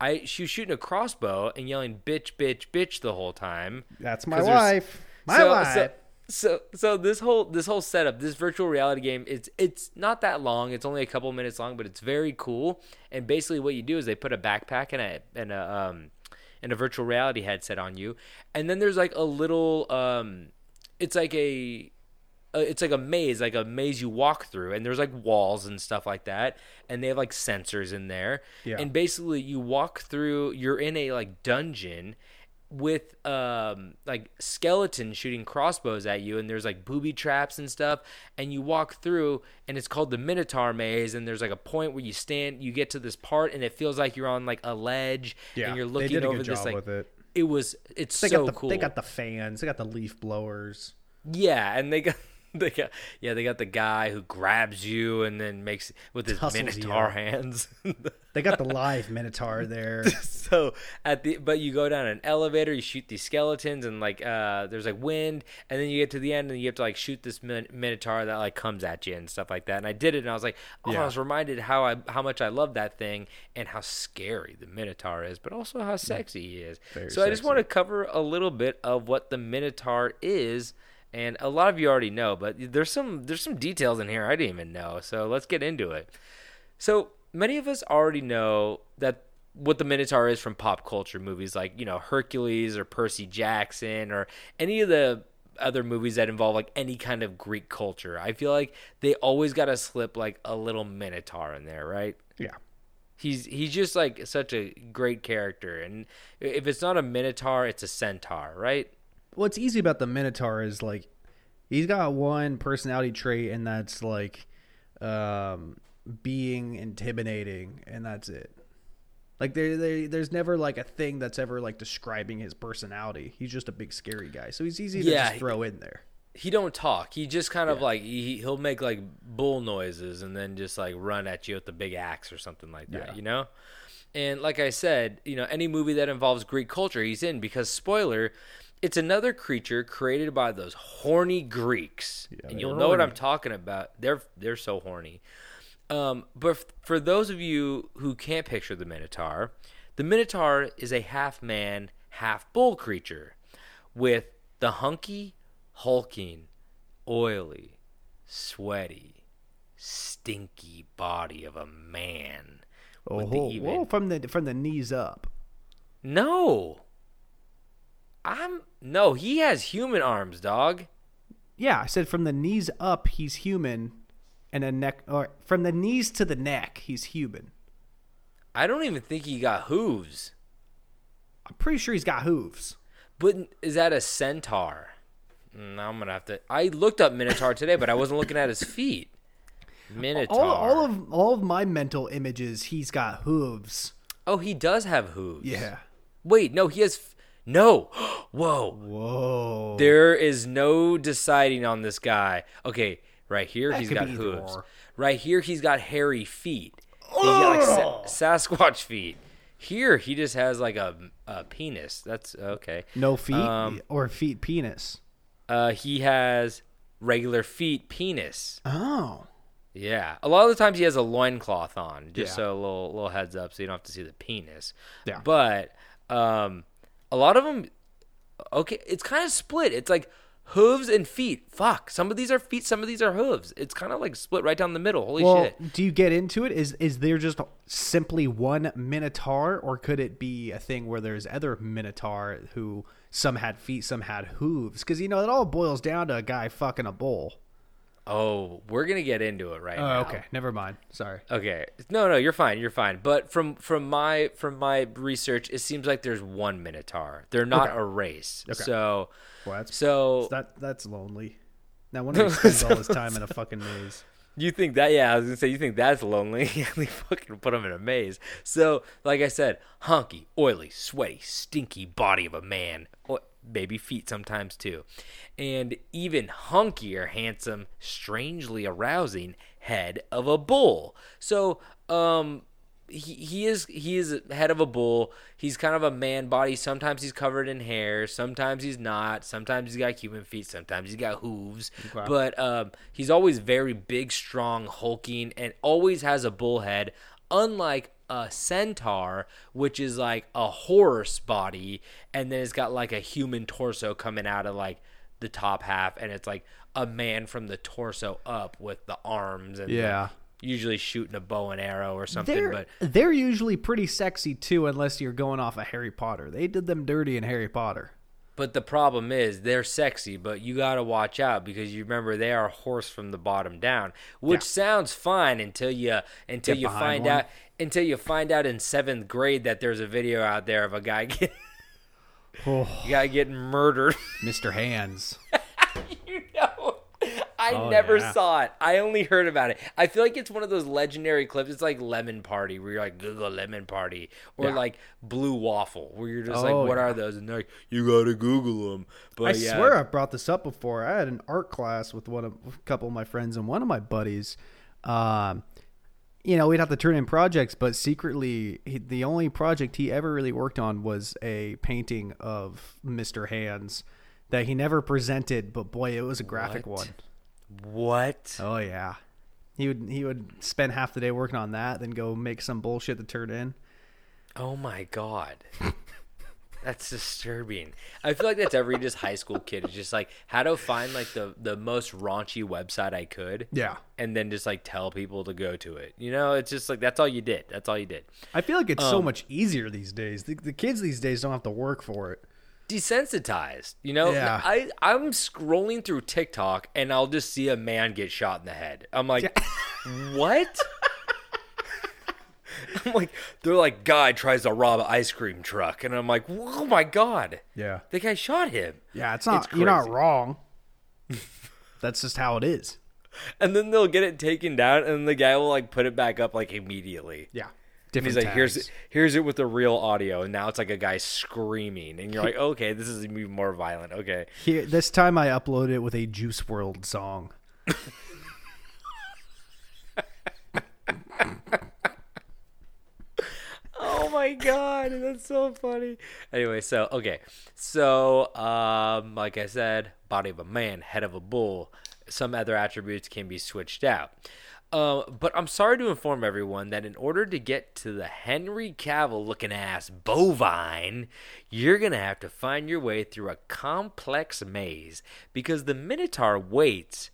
I she was shooting a crossbow and yelling "bitch, bitch, bitch" the whole time. That's my wife. My so, wife. So, so so this whole this whole setup, this virtual reality game, it's it's not that long. It's only a couple minutes long, but it's very cool. And basically, what you do is they put a backpack and a and a um and a virtual reality headset on you, and then there's like a little um, it's like a it's like a maze, like a maze you walk through, and there's like walls and stuff like that, and they have like sensors in there. Yeah. And basically, you walk through. You're in a like dungeon with um like skeletons shooting crossbows at you and there's like booby traps and stuff and you walk through and it's called the minotaur maze and there's like a point where you stand you get to this part and it feels like you're on like a ledge yeah, and you're looking over this like with it. it was it's They so the cool they got the fans. They got the leaf blowers. yeah, and they got <laughs> they got yeah they got the guy who grabs you and then makes with his Tussles minotaur you. hands. <laughs> They got the live minotaur there. <laughs> so at the but you go down an elevator, you shoot these skeletons, and like uh there's like wind, and then you get to the end and you have to like shoot this min- minotaur that like comes at you and stuff like that. And I did it, and I was like, oh, I was reminded how I how much I love that thing and how scary the minotaur is, but also how sexy he is. Very so I just want to cover a little bit of what the minotaur is. And a lot of you already know, but there's some there's some details in here I didn't even know. So let's get into it. So many of us already know that what the Minotaur is from pop culture movies like, you know, Hercules or Percy Jackson or any of the other movies that involve like any kind of Greek culture. I feel like they always got to slip like a little Minotaur in there, right? yeah. He's he's just like such a great character and if it's not a Minotaur, it's a centaur, right? What's easy about the Minotaur is like he's got one personality trait, and that's like um, being intimidating, and that's it. Like there, there, there's never like a thing that's ever like describing his personality. He's just a big scary guy, so he's easy to Yeah, just throw in there. he don't talk. He just kind of like he he'll make like bull noises and then just like run at you with the big axe or something like that, Yeah. you know? And like I said, you know, any movie that involves Greek culture, he's in because spoiler, it's another creature created by those horny Greeks. and you'll know what I'm talking about. They're they're so horny. Um, but f- for those of you who can't picture the Minotaur, the Minotaur is a half man, half bull creature with the hunky, hulking, oily, sweaty, stinky body of a man. with the Oh, even- from the from the knees up. No. I'm no, he has human arms, dog. Yeah, I said from the knees up, he's human, and a neck, or from the knees to the neck, he's human. I don't even think he got hooves. I'm pretty sure he's got hooves. But is that a centaur? Mm, I'm gonna have to. I looked up Minotaur today, but I wasn't looking at his feet. Minotaur. All, all of all of my mental images, he's got hooves. oh, he does have hooves. Yeah. Wait, no, he has. No. <gasps> Whoa. Whoa. There is no deciding on this guy. Okay, right here That he's got hooves. or. Right here he's got hairy feet. He's got like Sa- Sasquatch feet. Here he just has like a, a penis. That's okay. no feet Um, or feet penis. Uh, he has regular feet penis. Oh. Yeah, a lot of the times he has a loincloth on, just Yeah. so a little little heads up, so you don't have to see the penis. Yeah. But um, a lot of them, okay, it's kind of split. It's like hooves and feet. Fuck, some of these are feet, some of these are hooves. It's kind of like split right down the middle. Holy well, shit! do you get into it? Is is there just simply one minotaur, or could it be a thing where there's other minotaur who some had feet, some had hooves? Because you know it all boils down to a guy fucking a bull. Oh, we're gonna get into it right oh, now. Oh, okay, never mind. Sorry. Okay. No, no, you're fine. You're fine. But from from my from my research, it seems like there's one Minotaur. They're not Okay. a race. Okay. So Well, that's so that that's lonely. Now, wonder he spends all his <laughs> time in a fucking maze. You think that? Yeah, I was gonna say you think that's lonely. <laughs> they fucking put him in a maze. So, like I said, honky, oily, sweaty, stinky body of a man, maybe feet sometimes too, and even hunkier, handsome, strangely arousing head of a bull. So, um, he, he is he is head of a bull. He's kind of a man body. Sometimes he's covered in hair. Sometimes he's not. Sometimes he's got human feet. Sometimes he's got hooves. But um, he's always very big, strong, hulking, and always has a bull head. Unlike a centaur, which is like a horse body, and then it's got like a human torso coming out of like the top half, and it's like a man from the torso up with the arms and the- Yeah. usually shooting a bow and arrow or something. They're But they're usually pretty sexy too, unless you're going off of Harry Potter. They did them dirty in Harry Potter. but the problem is they're sexy, but you got to watch out because you remember they are horse from the bottom down, which sounds fine until you until Get you find one. out until you find out in seventh grade that there's a video out there of a guy <laughs> get, Oh, guy getting murdered. <laughs> Mr. Hands. you know. I Oh, never yeah. saw it. I only heard about it. I feel like it's one of those legendary clips. It's like Lemon Party, where you're like Google Lemon Party, or Yeah. like Blue Waffle, where you're just Oh, like, what yeah. are those? And they're like, you gotta Google them. But I swear I brought this up before. I had an art class with one of a couple of my friends and one of my buddies. Um, you know, we'd have to turn in projects, but secretly, he, the only project he ever really worked on was a painting of Mr. Hands that he never presented. But boy, it was a graphic What? one. what? Oh yeah, he would he would spend half the day working on that, then go make some bullshit to turn in. Oh my god. <laughs> That's disturbing. I feel like that's every just high school kid. is just like how to find like the the most raunchy website I could. Yeah. And then just like tell people to go to it. You know, it's just like that's all you did. That's all you did. I feel like it's so Um, much easier these days. The, the kids these days don't have to work for it. desensitized. You know, Yeah. I I'm scrolling through TikTok and I'll just see a man get shot in the head. I'm like, <laughs> what? <laughs> I'm like, they're like, guy tries to rob an ice cream truck, and I'm like, oh my god, Yeah. the guy shot him. Yeah, it's not. It's you're not wrong. <laughs> That's just how it is. And then they'll get it taken down, and the guy will like put it back up like immediately. Yeah, And different. he's like, here's tags. here's it with the real audio, and now it's like a guy screaming, and you're like, okay, this is even more violent. Okay, Here, this time I uploaded it with a Juice WRLD song. <laughs> My god, that's so funny. Anyway, so okay, so um, like I said, body of a man, head of a bull. Some other attributes can be switched out. Uh, but I'm sorry to inform everyone that in order to get to the Henry Cavill looking ass bovine, you're gonna have to find your way through a complex maze because the Minotaur waits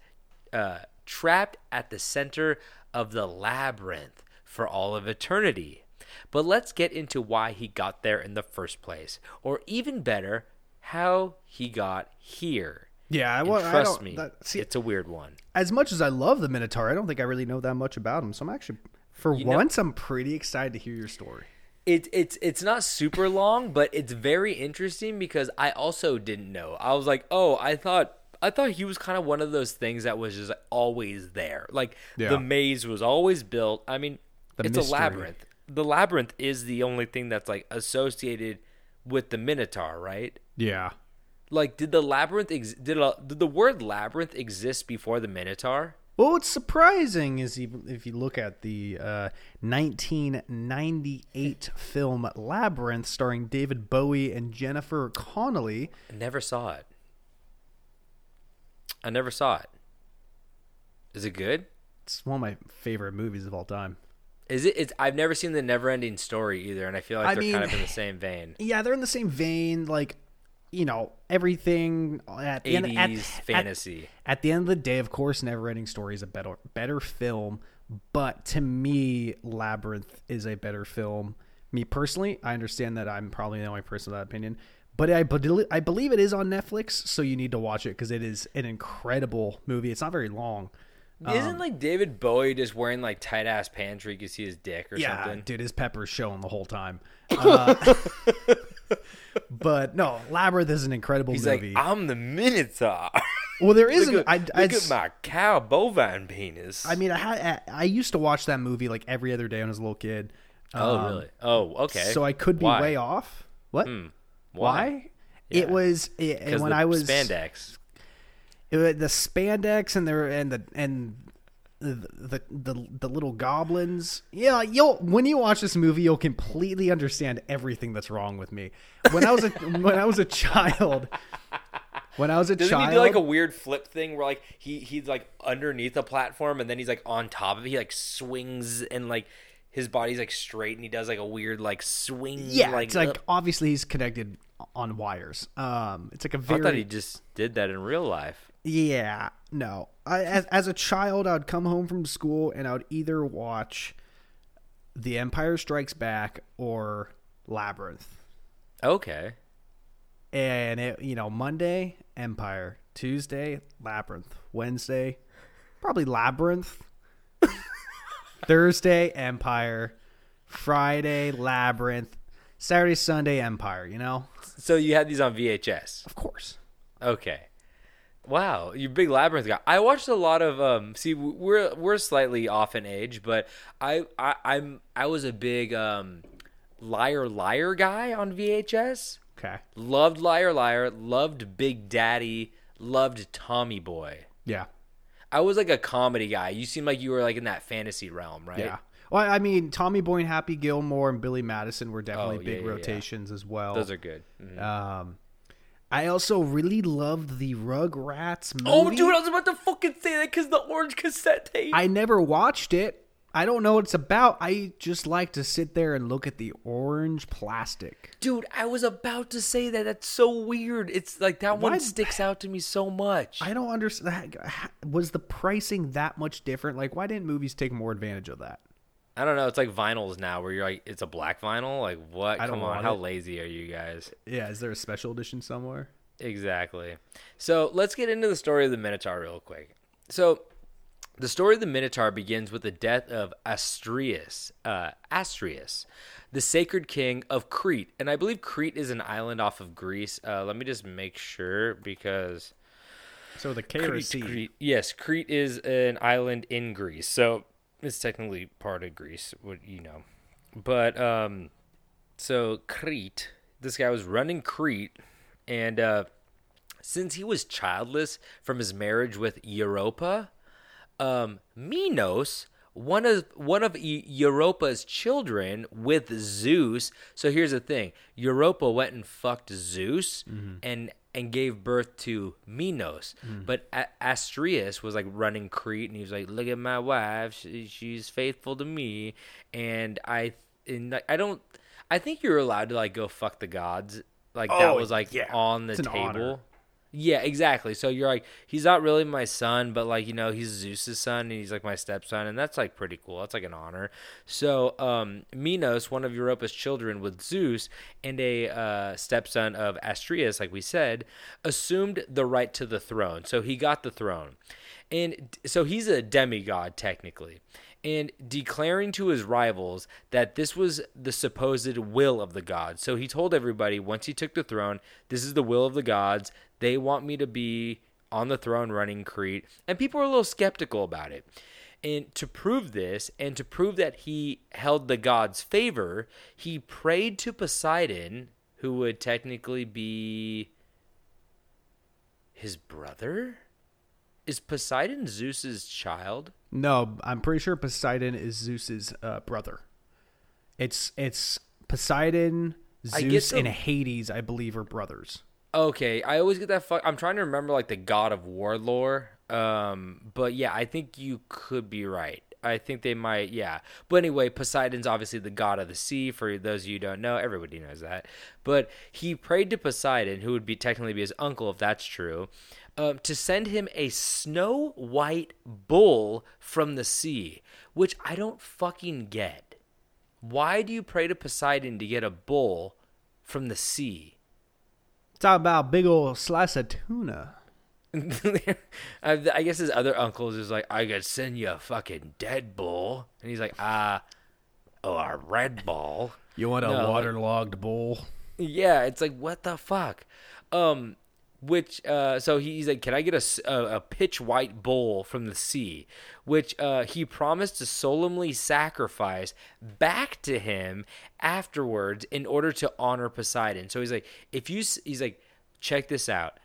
uh, trapped at the center of the labyrinth for all of eternity. But let's get into why he got there in the first place, or even better, how he got here. Yeah, And well, I trust me, that- see- it's a weird one. As much as I love the Minotaur, I don't think I really know that much about him. So I'm actually, for You know- once, I'm pretty excited to hear your story. It, it's it's not super long, but it's very interesting because I also didn't know. I was like, oh, I thought I thought he was kind of one of those things that was just always there. Like Yeah. the maze was always built. I mean, The it's mystery. a labyrinth. The labyrinth is the only thing that's like associated with the Minotaur, right? Yeah. Like, did the labyrinth ex- did a, did the word labyrinth exist before the Minotaur? Well, what's surprising is even if you look at the uh, 1998 film Labyrinth, starring David Bowie and Jennifer Connelly. I never saw it. I never saw it. Is it good? it's one of my favorite movies of all time. Is it? It's, I've never seen the Never-Ending Story either, and I feel like I they're kind of in the same vein. Yeah, they're in the same vein. Like, you know, everything at the end, at, 80s at- fantasy. At, the end of the day, of course, Neverending Story is a better better film. But to me, Labyrinth is a better film. Me personally, I understand that I'm probably the only person with that opinion. But I, I believe it is on Netflix, so you need to watch it because it is an incredible movie. It's not very long. Isn't like David Bowie just wearing like tight ass pants where you can see his dick or something. yeah, something? dude, his pepper's showing the whole time. <laughs> Uh, <laughs> but no, Labyrinth is an incredible He's movie. like, I'm the Minotaur. well, there <laughs> isn't. look I, at, I, look at my cow bovine penis. I mean, I had I used to watch that movie like every other day when I was a little kid. oh Um, really? Oh okay. So I could be Why? Hmm. way off. What? Why? Why? Yeah. It was it, when I was spandex. It the spandex and the and the and the, the the the little goblins. Yeah, you'll when you watch this movie, you'll completely understand everything that's wrong with me. When I was a <laughs> when I was a child, when I was a Doesn't child, he do like a weird flip thing where like he he's like underneath a platform and then he's like on top of it? He like swings and like his body's like straight and he does like a weird like swing. yeah, like, it's like up. obviously he's connected on wires. Um, it's like a very I thought he just did that in real life. Yeah, no. I, as, as a child, I would come home from school and I would either watch The Empire Strikes Back or Labyrinth. Okay. And it, you know, Monday Empire, Tuesday Labyrinth, Wednesday probably Labyrinth, <laughs> Thursday Empire, Friday Labyrinth, Saturday Sunday Empire. You know, So you had these on VHS. of course. Okay. Wow, you big labyrinth guy. I watched a lot of um. See, we're we're slightly off in age, but I, I I'm I was a big um, liar liar guy on VHS. Okay. Loved liar liar. Loved Big Daddy. Loved Tommy Boy. Yeah. I was like a comedy guy. You seem like you were like in that fantasy realm, right? Yeah. Well, I mean, Tommy Boy and Happy Gilmore and Billy Madison were definitely Oh, yeah, big yeah, yeah. rotations as well. Those are good. Mhm. Um, I also really loved the Rugrats movie. Oh, dude, I was about to fucking say that because the orange cassette tape. I never watched it. I don't know what it's about. I just like to sit there and look at the orange plastic. Dude, I was about to say that. That's so weird. It's like that one sticks out to me so much. I don't understand. Was the pricing that much different? Like, why didn't movies take more advantage of that? I don't know. It's like vinyls now, where you're like, it's a black vinyl. Like what? Come on, how it. lazy are you guys? Yeah, is there a special edition somewhere? Exactly. So let's get into the story of the Minotaur real quick. So the story of the Minotaur begins with the death of Astrius, uh, Astrius, the sacred king of Crete, and I believe Crete is an island off of Greece. Uh, let me just make sure because So the K Crete? Crete. Yes, Crete is an island in Greece, so it's technically part of Greece. What you know, but um, so Crete, this guy was running Crete, and uh, since he was childless from his marriage with Europa, um, Minos, one of one of Europa's children with Zeus. So here's the thing: Europa went and fucked Zeus mm-hmm. and and gave birth to Minos. Mm-hmm. But A- Astrius was like running Crete, and he was like, "Look at my wife; she, she's faithful to me." And I, and I don't. I think you're allowed to like go fuck the gods. Like that Oh, was like yeah. on the an honor. Yeah, exactly. So you're like, he's not really my son, but like, you know, he's Zeus's son and he's like my stepson, and that's like pretty cool. That's like an honor. So, um, Minos, one of Europa's children with Zeus and a uh, stepson of Astrius, like we said, assumed the right to the throne. So he got the throne. And so he's a demigod, technically. And declaring to his rivals that this was the supposed will of the gods. So he told everybody once he took the throne, this is the will of the gods. They want me to be on the throne running Crete. And people were a little skeptical about it. And to prove this, and to prove that he held the gods' favor, he prayed to Poseidon, who would technically be his brother? Is Poseidon Zeus's child? No, I'm pretty sure Poseidon is Zeus's uh, brother. It's it's Poseidon, Zeus, and Hades, I believe, are brothers. Okay, I always get that fuck. I'm trying to remember like the God of War lore. Um, but yeah, I think you could be right. I think they might, yeah. But anyway, Poseidon's obviously the god of the sea. For those of you don't know, everybody knows that. But he prayed to Poseidon, who would be technically be his uncle if that's true, um, to send him a snow white bull from the sea, which I don't fucking get. Why do you pray to Poseidon to get a bull from the sea? Talk about a big old slice of tuna. <laughs> I I guess his other uncles is like, I could send you a fucking dead bull, and he's like, ah, oh, a red ball. You want a No, like- waterlogged bowl? Yeah, it's like what the fuck. Um, which uh, so he's like, can I get a a pitch white bull from the sea? Which uh, he promised to solemnly sacrifice back to him afterwards in order to honor Poseidon. So he's like, if you, he's like, check this out.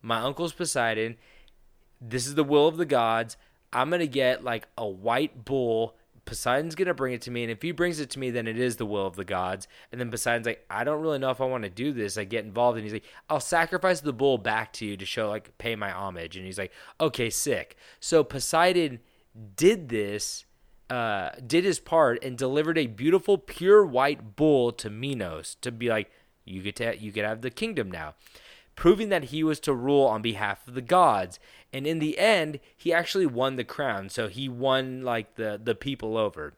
My uncle's Poseidon. This is the will of the gods. I'm gonna get like a white bull. Poseidon's gonna bring it to me, and if he brings it to me, then it is the will of the gods. And then Poseidon's like, I don't really know if I want to do this. I get involved, and he's like, I'll sacrifice the bull back to you to show like pay my homage. And he's like, okay, sick. So Poseidon did this, uh, did his part, and delivered a beautiful pure white bull to Minos to be like, you get to you get have the kingdom now proving that he was to rule on behalf of the gods. And in the end, he actually won the crown. So he won like the the people over.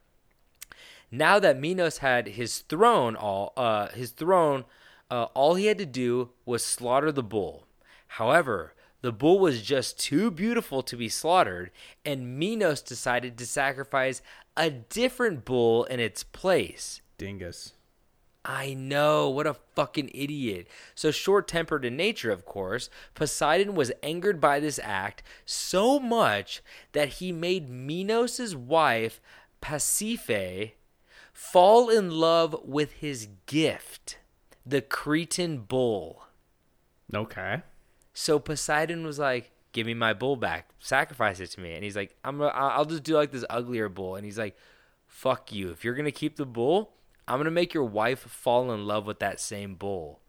Now that Minos had his throne, all uh, his throne, uh, all he had to do was slaughter the bull. However, the bull was just too beautiful to be slaughtered, and Minos decided to sacrifice a different bull in its place. Dingus. I know, what a fucking idiot. So short tempered in nature, of course, Poseidon was angered by this act so much that he made Minos' wife, Pasiphae, fall in love with his gift, the Cretan bull. Okay. So Poseidon was like, "Give me my bull back. Sacrifice it to me." And he's like, "I'm I'll just do like this uglier bull." And he's like, "Fuck you. If you're gonna keep the bull, I'm gonna make your wife fall in love with that same bull."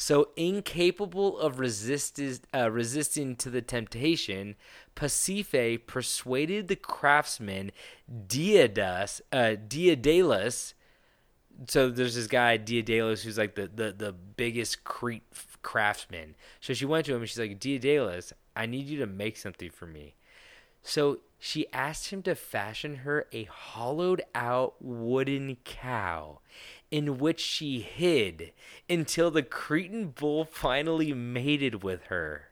So incapable of resistis, uh, resisting to the temptation, Pasiphae persuaded the craftsman Diodas, uh, Diodalus. So there's this guy Diodalus who's like the the, the biggest Crete craftsman. So she went to him and she's like, Diodalus, I need you to make something for me. So she asked him to fashion her a hollowed out wooden cow in which she hid until the Cretan bull finally mated with her.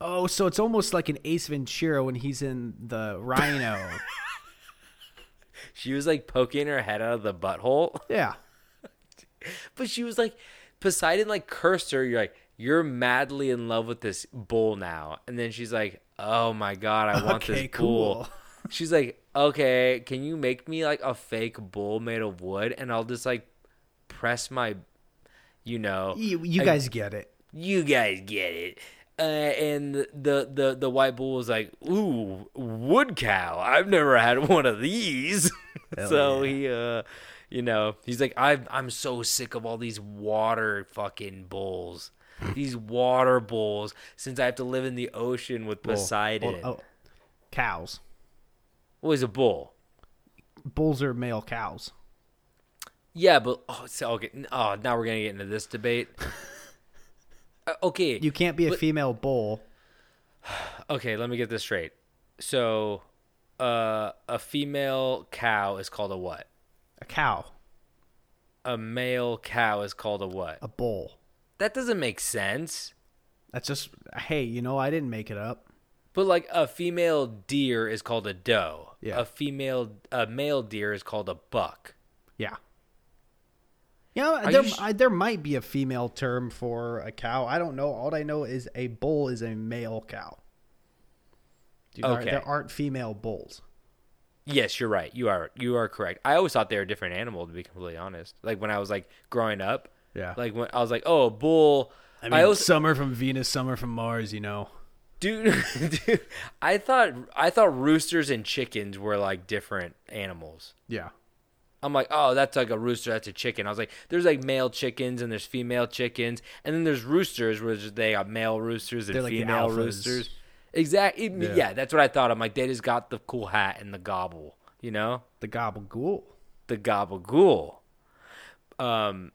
Oh, so it's almost like an Ace Ventura when he's in the Rhino. <laughs> She was like poking her head out of the butthole. <laughs> yeah. But she was like, Poseidon like cursed her. You're like, you're madly in love with this bull now. And then she's like, oh my God, I want Okay, this bull. cool. <laughs> She's like, okay, can you make me like a fake bull made of wood? And I'll just like press my, you know, You, you guys get it. you guys get it. Uh, and the, the the white bull was like, "Ooh, wood cow! I've never had one of these." <laughs> so he, uh, you know, he's like, "I'm I'm so sick of all these water fucking bulls, these water bulls. Since I have to live in the ocean with Bull. Poseidon, Oh, oh. Cows. what is a bull? Bulls are male cows. Yeah, but oh, so, okay. Oh, now we're gonna get into this debate. <laughs> Uh, okay, You can't be a But- female bull. <sighs> Okay, let me get this straight. So, uh, a female cow is called a what? A cow. A male cow is called a what? A bull. That doesn't make sense. That's just hey, you know, I didn't make it up. But like a female deer is called a doe. Yeah. A female, a male deer is called a buck. Yeah. Yeah, Are there, you sh- I, there might be a female term for a cow. I don't know. All I know is a bull is a male cow. Dude, there- Okay. There aren't female bulls. Yes, you're right. You are you are correct. I always thought they were a different animal to be completely honest. Like when I was like growing up. Yeah. Like when I was like, oh, a bull. I mean, also, some are from Venus, summer from Mars. You know. dude, <laughs> dude, I thought I thought roosters and chickens were like different animals. Yeah. I'm like, oh, that's like a rooster, that's a chicken. I was like, there's like male chickens and there's female chickens, and then there's roosters, where they got male roosters and They're female alphas. roosters. Exactly. Yeah. Yeah. that's what I thought. I'm like, they just got the cool hat and the gobble. You know, The gabagool. the gabagool. Um,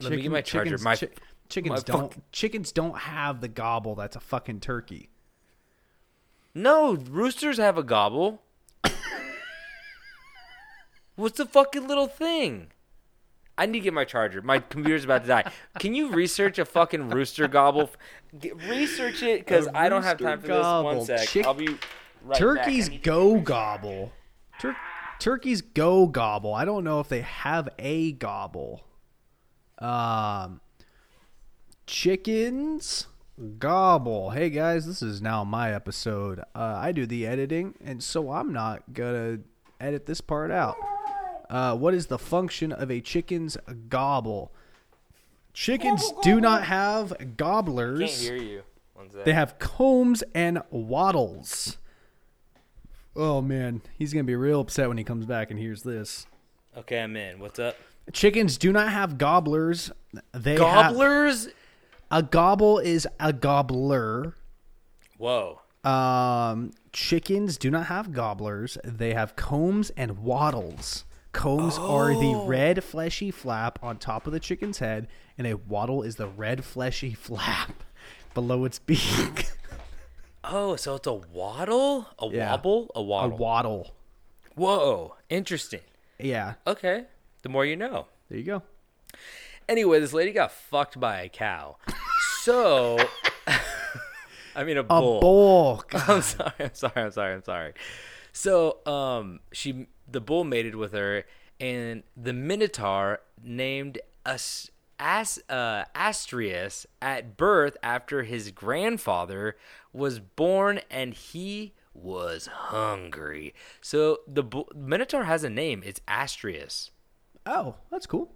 let me get my charger. Chickens, my chi- chickens my don't fuck- chickens don't have the gobble. That's a fucking turkey. no roosters have a gobble. What's the fucking little thing? I need to get my charger. My computer's about to die. Can you research a fucking rooster gobble? Get, research it because I don't have time for this. One gobble. sec. Chick- I'll be right back. Turkeys go gobble. Tur- turkeys go gobble. I don't know if they have a gobble. Um, chickens gobble. Hey guys, this is now my episode. Uh, I do the editing, and so I'm not gonna edit this part out. Uh, what is the function of a chicken's gobble? Chickens do not have gobblers. Can't hear you. They have combs and wattles. Oh man, he's gonna be real upset when he comes back and hears this. Okay, I'm in. What's up? Chickens do not have gobblers. They have Gobblers? a gobble is a gobbler. Whoa. Um, chickens do not have gobblers. They have combs and wattles. Combs are the Oh. red fleshy flap on top of the chicken's head, and a wattle is the red fleshy <laughs> flap below its beak. Oh, so it's a wattle? A Yeah. wobble? A wattle, a wattle. Whoa. Interesting. Yeah, Okay. The more you know. there you go. Anyway, this lady got fucked by a cow. So, <laughs> I mean, a A bull. bull. <laughs> I'm sorry. I'm sorry. I'm sorry. I'm sorry. So, um, she the bull mated with her, and the minotaur named As, As uh, Astrius at birth after his grandfather was born, and he was hungry. So the bull, minotaur has a name. It's Astrius. Oh, that's cool.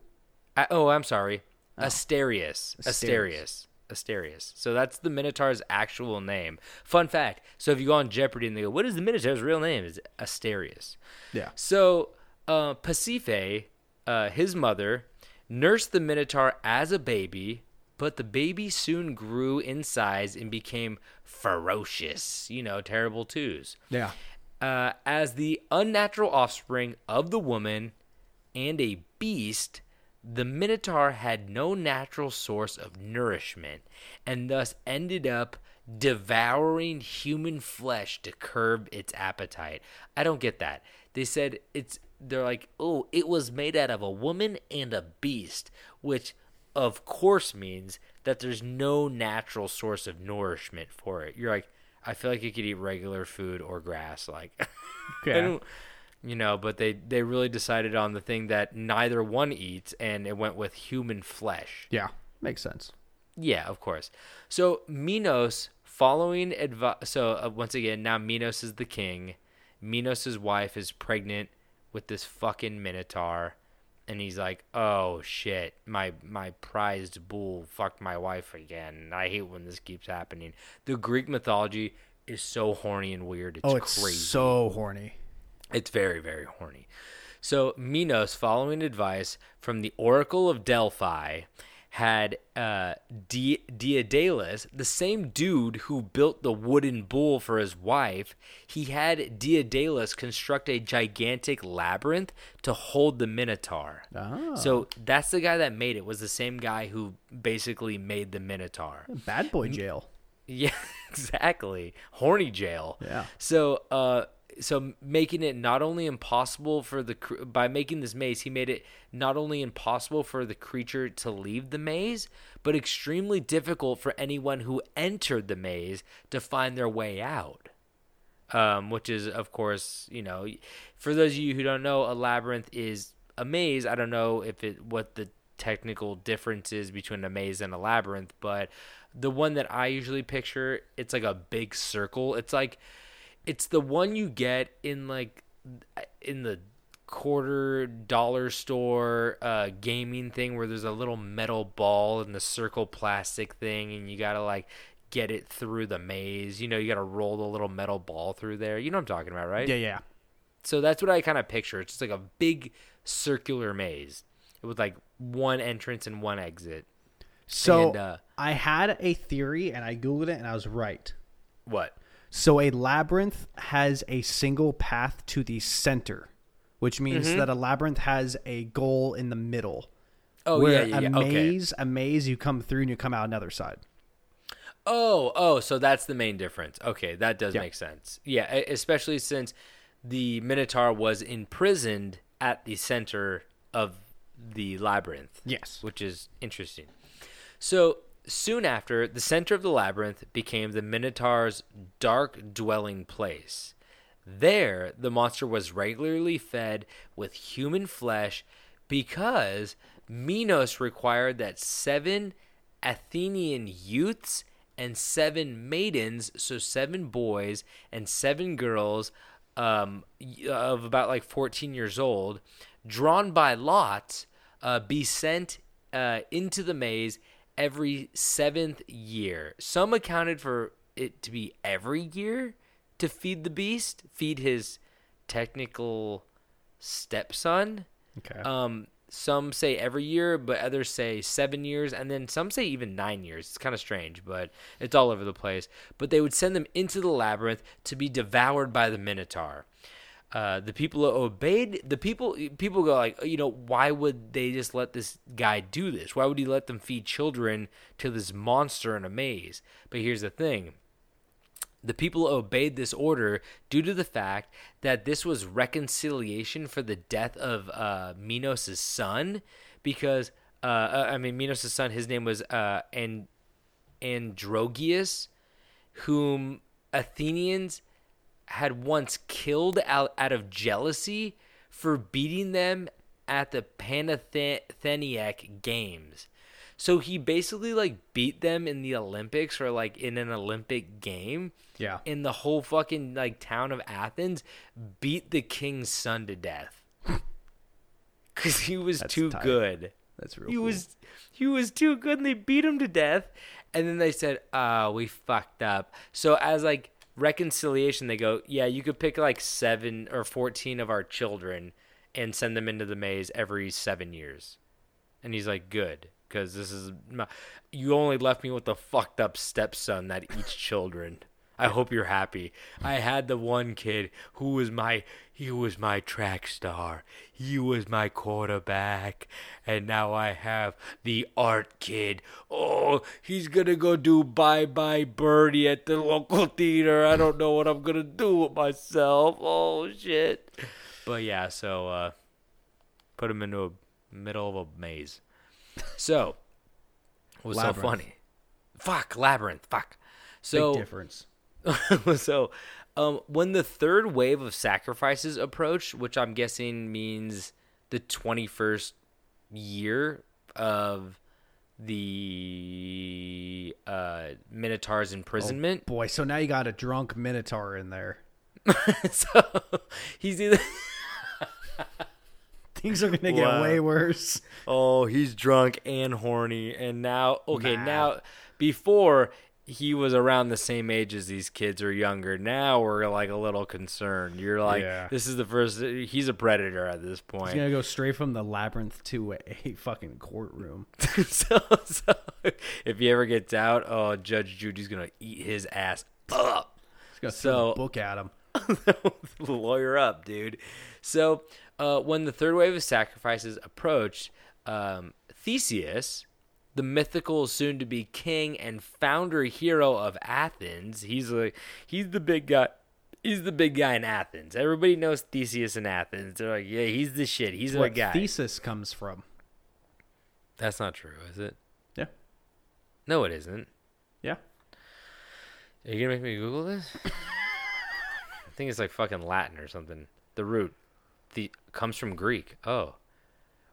I, oh, I'm sorry. Asterius. Asterius. Asterius. Asterius. So that's the Minotaur's actual name. Fun fact. So if you go on Jeopardy and they go, what is the Minotaur's real name? It's Asterius. Yeah. So uh, Pasiphae, uh, his mother, nursed the Minotaur as a baby, but the baby soon grew in size and became ferocious. You know, terrible twos. Yeah. Uh, as the unnatural offspring of the woman and a beast, the Minotaur had no natural source of nourishment and thus ended up devouring human flesh to curb its appetite. I don't get that. They said it's they're like, "Oh, it was made out of a woman and a beast," which of course means that there's no natural source of nourishment for it. You're like, I feel like it could eat regular food or grass like <laughs> I Okay. don't- you know, but they they really decided on the thing that neither one eats, and it went with human flesh. Yeah. Makes sense. Yeah, of course. So Minos, following advice, so uh, once again, now Minos is the king. Minos' wife is pregnant with this fucking minotaur, and he's like, "Oh shit, my my prized bull fucked my wife again. I hate when this keeps happening." The Greek mythology is so horny and weird. It's, oh, it's crazy. so horny. It's very, very horny. So Minos, following advice from the Oracle of Delphi, had uh, Daedalus, the same dude who built the wooden bull for his wife, he had Daedalus construct a gigantic labyrinth to hold the Minotaur. Ah. So that's the guy that made it. Was the same guy who basically made the Minotaur. Bad boy jail. <laughs> Yeah, exactly. Horny jail. Yeah. So, uh, so making it not only impossible for the by making this maze, he made it not only impossible for the creature to leave the maze, but extremely difficult for anyone who entered the maze to find their way out. Um, which is, of course, you know, for those of you who don't know, a labyrinth is a maze. I don't know if it what the technical difference is between a maze and a labyrinth, but the one that I usually picture, it's like a big circle. It's like it's the one you get in like in the quarter dollar store uh gaming thing where there's a little metal ball and the circle plastic thing and you gotta like get it through the maze you know you gotta roll the little metal ball through there you know what i'm talking about right Yeah, yeah. so that's what I kind of picture. It's just like a big circular maze with like one entrance and one exit. So And, uh, I had a theory and I googled it and I was right. What? So a labyrinth has a single path to the center, which means Mm-hmm. that a labyrinth has a goal in the middle. Oh yeah, yeah, a yeah. Okay. maze, a maze, you come through and you come out another side. Oh, oh, so that's the main difference. Okay, that does Yeah. make sense. Yeah, especially since the Minotaur was imprisoned at the center of the labyrinth. Yes. Which is interesting. So, soon after, the center of the labyrinth became the Minotaur's dark dwelling place. There, the monster was regularly fed with human flesh because Minos required that seven Athenian youths and seven maidens, so seven boys and seven girls um, of about like 14 years old, drawn by lot, uh, be sent uh, into the maze every seventh year. Some accounted for it to be every year to feed the beast, feed his technical stepson. Okay. Um, some say every year, but others say seven years, and then some say even nine years. It's kind of strange, but it's all over the place. But they would send them into the labyrinth to be devoured by the Minotaur. Uh, the people obeyed. The people people go like, you know, why would they just let this guy do this? Why would he let them feed children to this monster in a maze? But here's the thing: the people obeyed this order due to the fact that this was reconciliation for the death of uh, Minos' son, because uh, uh, I mean Minos' son, his name was uh, and Androgeus, whom Athenians had once killed out, out of jealousy for beating them at the Panathenaic Games. So he basically like beat them in the Olympics or like in an Olympic game. Yeah. In the whole fucking like town of Athens, beat the king's son to death. <laughs> Cause he was That's too tight. good. That's real He cool. was he was too good and they beat him to death. And then they said, "Ah, we fucked up." So as like reconciliation, they go, "Yeah, you could pick like 7 or 14 of our children and send them into the maze every 7 years." And he's like, "Good, cuz this is my, you only left me with the fucked up stepson that eats children." I hope you're happy. I had the one kid who was my he was my track star. He was my quarterback. And now I have the art kid. Oh, he's gonna go do bye bye birdie at the local theater. I don't know what I'm gonna do with myself. Oh shit. But yeah, so uh put him into a middle of a maze. So what was so funny? Fuck, labyrinth, fuck. So Big difference. <laughs> so um, when the third wave of sacrifices approached, which I'm guessing means the 21st year of the uh, Minotaur's imprisonment, Boy, so now you got a drunk minotaur in there. <laughs> so he's either <laughs> Things are gonna get Wow. way worse. oh he's drunk and horny, and now okay Mad. now before he was around the same age as these kids or younger. Now we're like a little concerned. You're like, Yeah. this is the first. He's a predator at this point. He's point. gonna go straight from the labyrinth to a, <laughs> a fucking courtroom. <laughs> so, so if he ever gets out, oh, Judge Judy's gonna eat his ass up. He's gonna So- a book at him. <laughs> Lawyer up, dude. So, uh, when the third wave of sacrifices approached, um, Theseus, the mythical soon-to-be king and founder hero of Athens, he's like he's the big guy. He's the big guy in Athens. Everybody knows Theseus in Athens. They're like, yeah, he's the shit. He's the What guy. thesis comes from? That's not true, is it? Yeah, No, it isn't. yeah. Are you gonna make me Google this? <laughs> I think it's like fucking Latin or something. The root, the comes from Greek. Oh,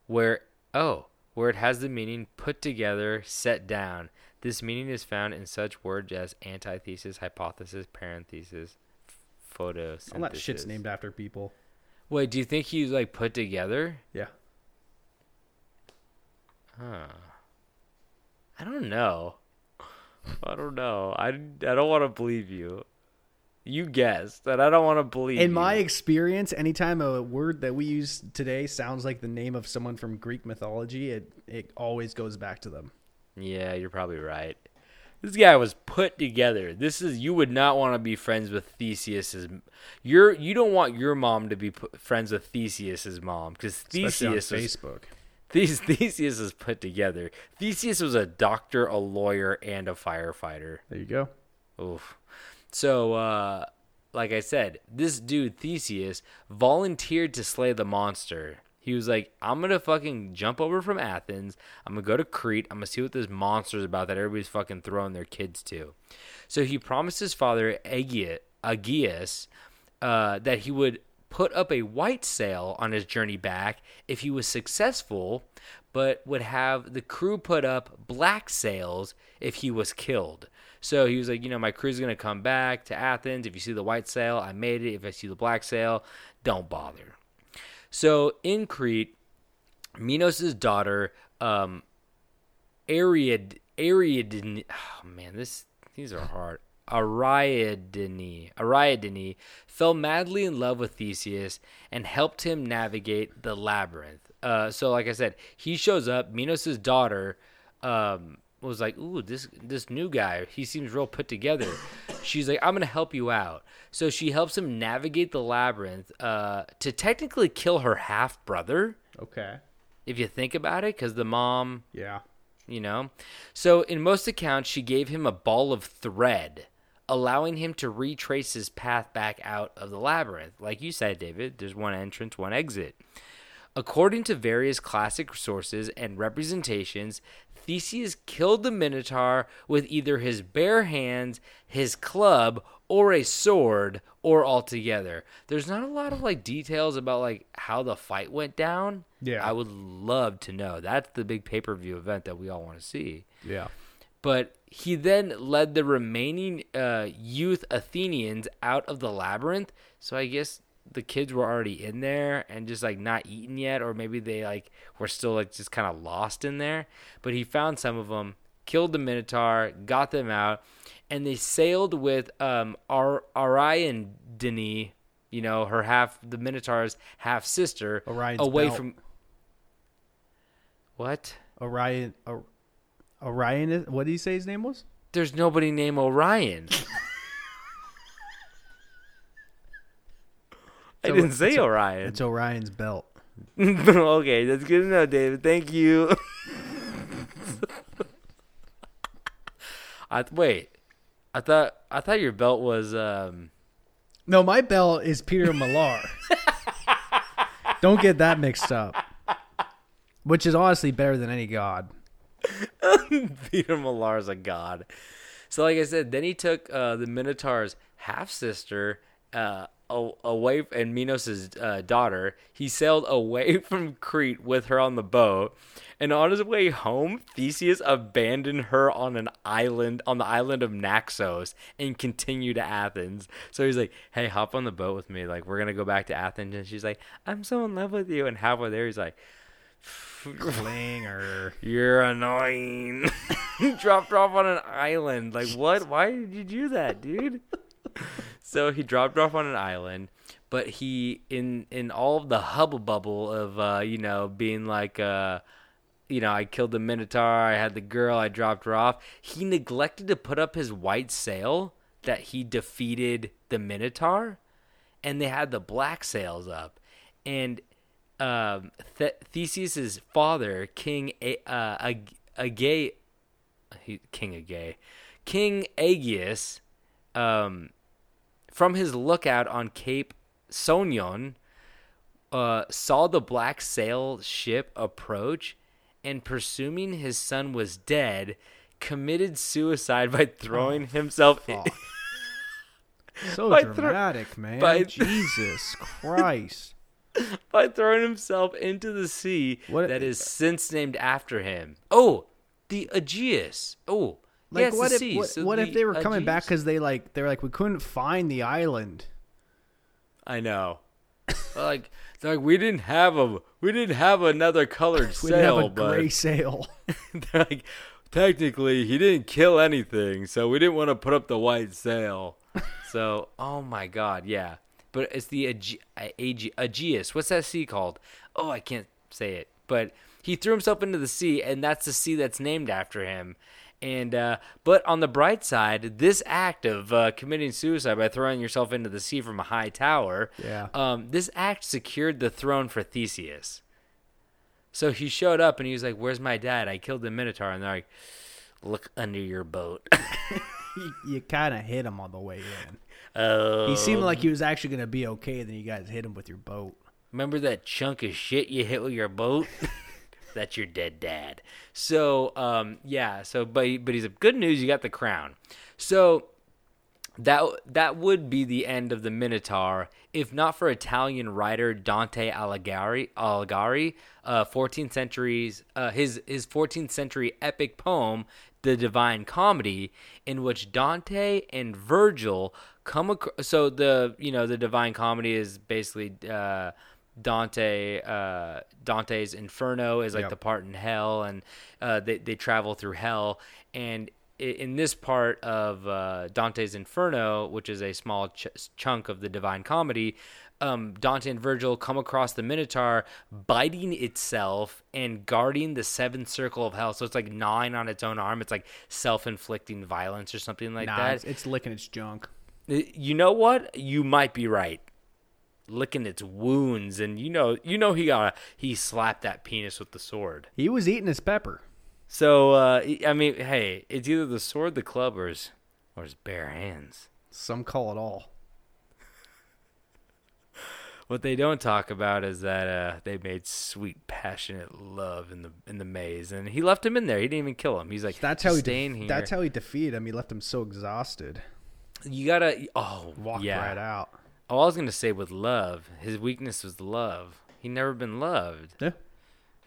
where oh where it has the meaning put together, set down. This meaning is found in such words as antithesis, hypothesis, parenthesis, f- photosynthesis. All that shit's named after people. Wait, do you think he's like put together? Yeah. Huh. I don't know. I don't know. I, I don't want to believe you. You guessed, that I don't want to believe In you. my experience, anytime a word that we use today sounds like the name of someone from Greek mythology, it it always goes back to them. Yeah, you're probably right. This guy was put together. This is you would not want to be friends with Theseus's. You're you don't want your mom to be pu- friends with Theseus's mom because Especially on Theseus was, Facebook. Thes- <laughs> Theseus is put together. Theseus was a doctor, a lawyer, and a firefighter. There you go. Oof. So, uh, like I said, this dude Theseus volunteered to slay the monster. He was like, "I'm gonna fucking jump over from Athens. I'm gonna go to Crete. I'm gonna see what this monster's about that everybody's fucking throwing their kids to." So he promised his father Aegia- Aegeus uh, that he would put up a white sail on his journey back if he was successful, but would have the crew put up black sails if he was killed. So he was like, you know, my crew's gonna come back to Athens. If you see the white sail, I made it. If I see the black sail, don't bother. So in Crete, Minos' daughter, um, Ariad, Ariadne, oh man, this these are hard. Ariadne, Ariadne fell madly in love with Theseus and helped him navigate the labyrinth. Uh, so, like I said, he shows up. Minos' daughter um, was like, "Ooh, this this new guy, he seems real put together." <laughs> She's like, "I'm gonna help you out." So she helps him navigate the labyrinth uh, to technically kill her half brother, Okay. if you think about it, because the mom Yeah. you know? So, in most accounts, she gave him a ball of thread, allowing him to retrace his path back out of the labyrinth. Like you said, David, there's one entrance, one exit. According to various classic sources and representations, Theseus killed the Minotaur with either his bare hands, his club, or a sword, or all together. There's not a lot of like details about like how the fight went down. Yeah. I would love to know. That's the big pay-per-view event that we all want to see. Yeah. But he then led the remaining uh, youth Athenians out of the labyrinth. So I guess the kids were already in there and just like not eaten yet, or maybe they like were still like just kind of lost in there. But he found some of them, killed the Minotaur, got them out, and they sailed with um, Ar- Ariadne, you know, her half, the Minotaur's half sister, Orion's away belt. from. What? Orion. Or, Orion. is- What did he say his name was? There's nobody named Orion. <laughs> I didn't it's say a- Orion. It's Orion's belt. <laughs> okay, that's good know, David. Thank you. <laughs> I wait. I thought I thought your belt was um No, my belt is Peter Millar. <laughs> Don't get that mixed up. Which is honestly better than any god. Peter Millar's a god. So, like I said, then he took uh, the Minotaur's half sister uh, away and Minos' uh, daughter. He sailed away <laughs> from Crete with her on the boat, and on his way home, Theseus abandoned her on an island on the island of Naxos and continued to Athens. So he's like, "Hey, hop on the boat with me. Like, we're gonna go back to Athens." And she's like, "I'm so in love with you." And halfway there, he's like. Clinger. <laughs> You're annoying. He <laughs> dropped off on an island. Like what? Why did you do that, dude? <laughs> so he dropped off on an island, but he in in all of the hubble bubble of uh, you know, being like uh you know, I killed the Minotaur, I had the girl, I dropped her off. He neglected to put up his white sail that he defeated the Minotaur, and they had the black sails up. And um, Th- Theseus's father, King A- uh, Ag- he, King Age, King Aegeus, um, from his lookout on Cape Sounion, uh, saw the black sail ship approach, and presuming his son was dead, committed suicide by throwing himself. In- <laughs> So By thro- dramatic, man. by- Jesus <laughs> Christ. by throwing himself into the sea What- that is since named after him. Oh, the Aegeus. Oh, Like yeah, what the if sea. what, So what if they were coming back because they like they're like we couldn't find the island. I know. Like they're like we didn't have a we didn't have another colored <laughs> We didn't sail, have a but gray <laughs> sail. they're like technically he didn't kill anything, so we didn't want to put up the white sail. <laughs> so oh my god, yeah. But it's the Aege- Aegeus. What's that sea called? Oh, I can't say it. but he threw himself into the sea, and that's the sea that's named after him. And uh, but on the bright side, this act of uh, committing suicide by throwing yourself into the sea from a high tower, Yeah. um, this act secured the throne for Theseus. So he showed up and he was like, "Where's my dad? I killed the Minotaur." And they're like, "Look under your boat." <laughs> <laughs> you, you kind of hit him on the way in. Oh, He seemed like he was actually going to be okay. Then you guys hit him with your boat. remember that chunk of shit you hit with your boat? <laughs> That's your dead dad. So, um, yeah. So, but but he's a good news. You got the crown. So that that would be the end of the Minotaur, if not for Italian writer Dante Alighieri. Alighieri, uh, 14th centuries, uh, his his 14th century epic poem, The Divine Comedy, in which Dante and Virgil come across. So the you know the Divine Comedy is basically. Uh, Dante uh, Dante's Inferno is like Yep. the part in hell, and uh, they they travel through hell. And in this part of uh, Dante's Inferno, which is a small ch- chunk of the Divine Comedy, um, Dante and Virgil come across the Minotaur biting itself and guarding the seventh circle of hell. So it's like gnawing on its own arm. It's like self-inflicting violence or something like nah, that. it's, it's licking its junk. You know what? You might be right. Licking its wounds, and you know, you know, he got he slapped that penis with the sword. He was eating his pepper. So uh, I mean, hey, it's either the sword, the club, or his, or his bare hands. Some call it all. What they don't talk about is that uh, they made sweet, passionate love in the in the maze, and he left him in there. He didn't even kill him. He's like, That's how he. De- here. that's how he defeated him. He left him so exhausted. you gotta. Oh, Walked yeah. right out. Oh, I was gonna say with love, his weakness was love. He never been loved. Yeah.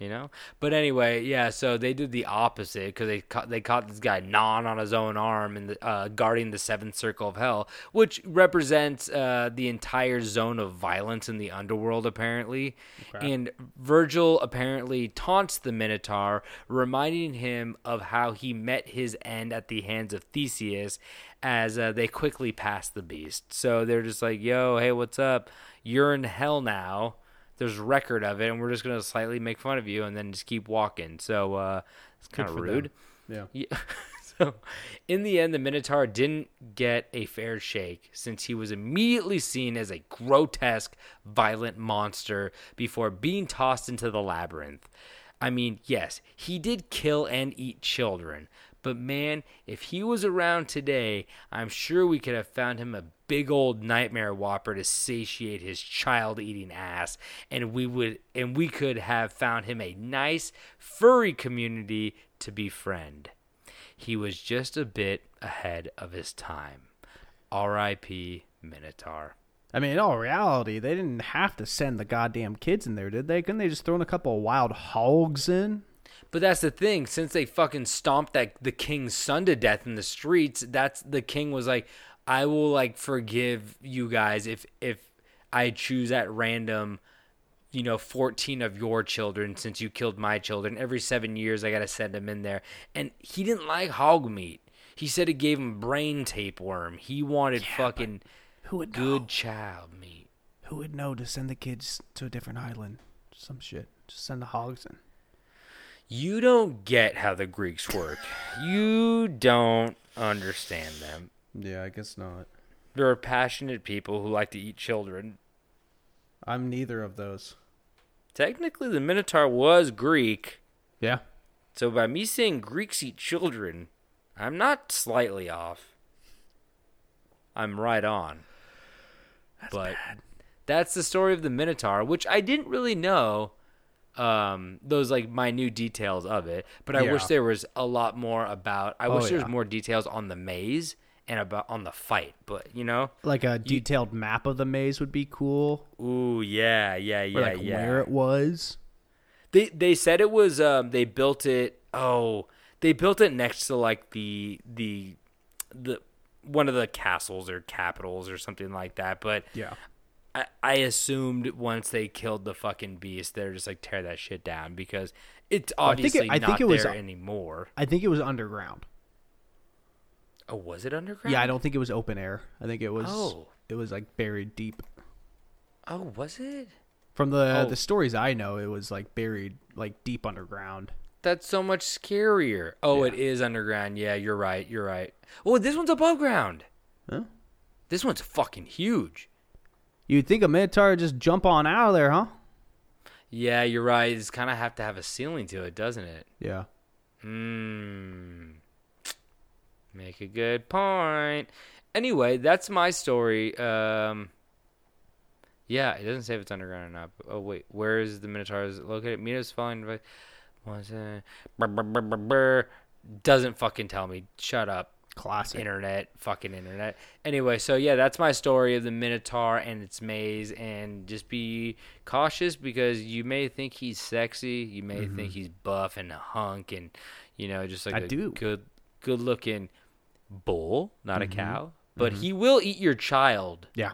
You know. But anyway, yeah. So they did the opposite because they caught they caught this guy non on his own arm and uh, guarding the seventh circle of hell, which represents uh, the entire zone of violence in the underworld, apparently. And Virgil apparently taunts the Minotaur, reminding him of how he met his end at the hands of Theseus. As uh, they quickly pass the beast, so they're just like, "Yo, hey, what's up? You're in hell now." There's record of it, and we're just gonna slightly make fun of you, and then just keep walking. So uh, it's kind of for them. rude. Yeah. <laughs> Yeah. so in the end, the Minotaur didn't get a fair shake since he was immediately seen as a grotesque, violent monster before being tossed into the labyrinth. I mean, yes, he did kill and eat children, but man, if he was around today, I'm sure we could have found him a big old nightmare whopper to satiate his child-eating ass, and we would and we could have found him a nice furry community to befriend. He was just a bit ahead of his time. R.I.P. Minotaur. I mean, in all reality, they didn't have to send the goddamn kids in there, did they? Couldn't they just throw in a couple of wild hogs in? But that's the thing. Since they fucking stomped that the king's son to death in the streets, that's the king was like, I will like forgive you guys if if I choose at random, you know, fourteen of your children since you killed my children. Every seven years, I gotta send them in there. And he didn't like hog meat. He said it gave him brain tapeworm. He wanted fucking Who would good child meat. Who would know to send the kids to a different island? Some shit. Just send the hogs in. You don't get how the Greeks work. you don't understand them. Yeah, I guess not. There are passionate people who like to eat children. I'm neither of those. Technically, the Minotaur was Greek, Yeah. so by me saying Greeks eat children, I'm not slightly off. I'm right on. That's but that's the story of the Minotaur, which I didn't really know um those like minute details of it but i wish there was a lot more about i Oh, wish there was more details on the maze and about on the fight but you know Like a detailed map of the maze would be cool. ooh yeah yeah yeah Or like yeah where it was. They they said it was um they built it oh they built it next to like the the the one of the castles or capitals or something like that. But Yeah. I, I assumed once they killed the fucking beast, they're just like tear that shit down because it's oh, I think it- obviously I not think it was- there anymore. I think it was underground. Oh, was it underground? Yeah, I don't think it was open air. I think it was Oh. it was like buried deep. Oh, was it? From the Oh. the stories I know, it was like buried like deep underground. That's so much scarier. Oh, it is underground. Yeah, you're right. You're right. Oh, this one's above ground. Huh? This one's fucking huge. You'd think a minotaur would just jump on out of there, huh? Yeah, you're right. It's kind of have to have a ceiling to it, doesn't it? Yeah. Hmm. Make a good point. Anyway, that's my story. Um. Yeah, it doesn't say if it's underground or not. But, oh wait, where is the Minotaur? Is located? Minotaur's falling. by-. Doesn't fucking tell me. Shut up. Classic. Internet, fucking internet. Anyway, so yeah, that's my story of the Minotaur and its maze. And just be cautious because you may think he's sexy, you may think he's buff and a hunk, and you know, just like Mm-hmm. I a do. good, good looking bull, not Mm-hmm. a cow. But he will eat your child. Yeah.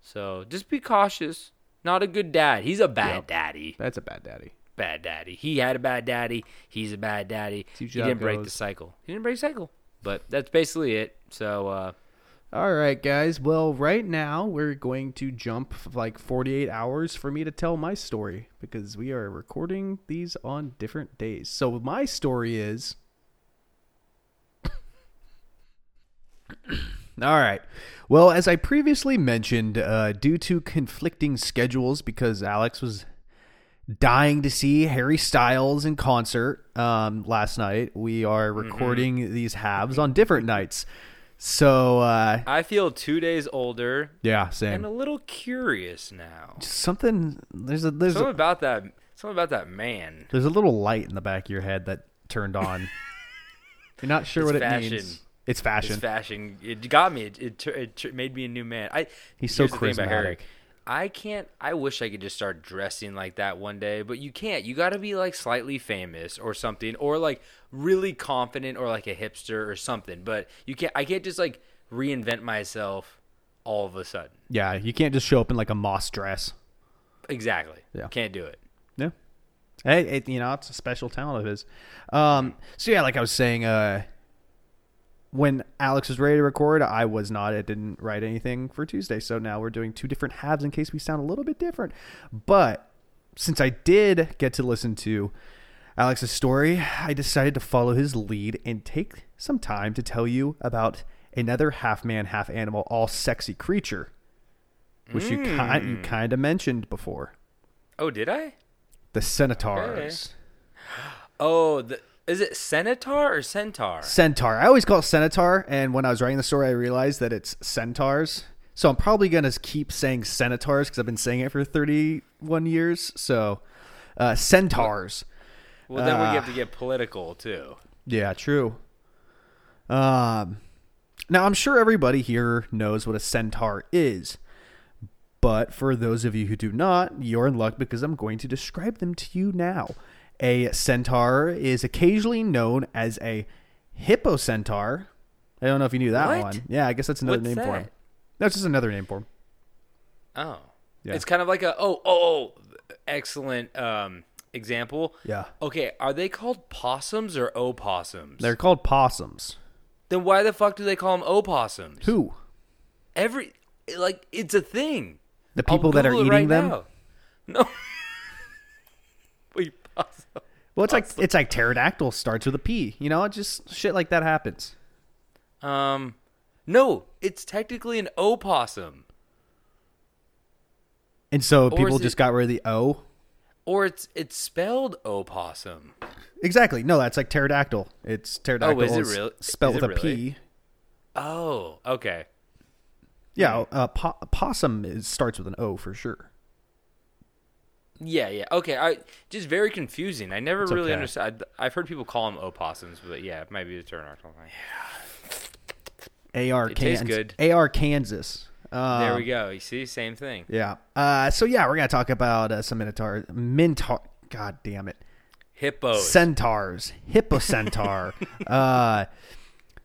So just be cautious. Not a good dad. He's a bad Yep. daddy. That's a bad daddy. Bad daddy. He had a bad daddy. He's a bad daddy. He usually how it didn't break the cycle. He didn't break the cycle. But that's basically it. So uh, All right, guys. Well, right now we're going to jump like 48 hours for me to tell my story because we are recording these on different days. So my story is <coughs> All right. Well, as I previously mentioned, uh, due to conflicting schedules, because Alex was dying to see Harry Styles in concert um, last night, we are recording these halves on different nights. So, uh, I feel two days older yeah, same. and a little curious now. Something there's a there's Something a, about that. Something about that man. there's a little light in the back of your head that turned on. <laughs> You're not sure It's what it means. It's fashion. His fashion. It got me. It, it, it made me a new man. I. He's so here's about Harry. charismatic. I can't. I wish I could just start dressing like that one day, but you can't. You got to be like slightly famous or something, or like really confident, or like a hipster or something. But you can't. I can't just like reinvent myself all of a sudden. yeah, you can't just show up in like a moss dress. Exactly. Yeah. Can't do it. Yeah. Hey, it, you know, it's a special talent of his. Um, so yeah, like I was saying, uh, when Alex was ready to record, I was not. I didn't write anything for Tuesday, so now we're doing two different halves in case we sound a little bit different. But since I did get to listen to Alex's story, I decided to follow his lead and take some time to tell you about another half man, half animal, all sexy creature, which you kind you hmm. kind of mentioned before. Oh, did I? The centaurs. Oh, the, is it centaur or centaur? Centaur. I always call it centaur, and when I was writing the story, I realized that it's centaurs. So I'm probably gonna keep saying centaurs because I've been saying it for 31 years. So uh, centaurs. Well, then we Ah. have to get political too. Yeah, true. Um, now I'm sure everybody here knows what a centaur is, but for those of you who do not, you're in luck because I'm going to describe them to you now. A centaur is occasionally known as a hippocentaur. I don't know if you knew that What? one. Yeah, I guess that's another What's name for him. That's just another name for him. Oh, Yeah. it's kind of like a oh oh oh excellent um example. Yeah. Okay, are they called possums or opossums? They're called possums. then why the fuck do they call them opossums? Who? Every like it's a thing. The people that are eating right them? now. No. <laughs> Well, it's like it's like pterodactyl starts with a P. You know, it just shit like that happens. Um, no, it's technically an opossum, And so Or people just it- got rid of the O. or it's it's spelled opossum. Exactly. No, that's like pterodactyl. It's pterodactyl. Oh, is it is real- Spelled is with it a P. really? Oh, okay. Yeah, uh, po- possum is, starts with an O for sure. Yeah, yeah. Okay, I just very confusing. I never It's really okay. understood. I've heard people call them opossums, but yeah, it might be the pterodactyl thing. AR Kansas. good. AR Kansas. Um, there we go. You see, same thing. Yeah. Uh, so yeah, we're gonna talk about uh, some minotaur, mintar. God damn it. Hippos. centaurs, hippocentaur. <laughs> uh,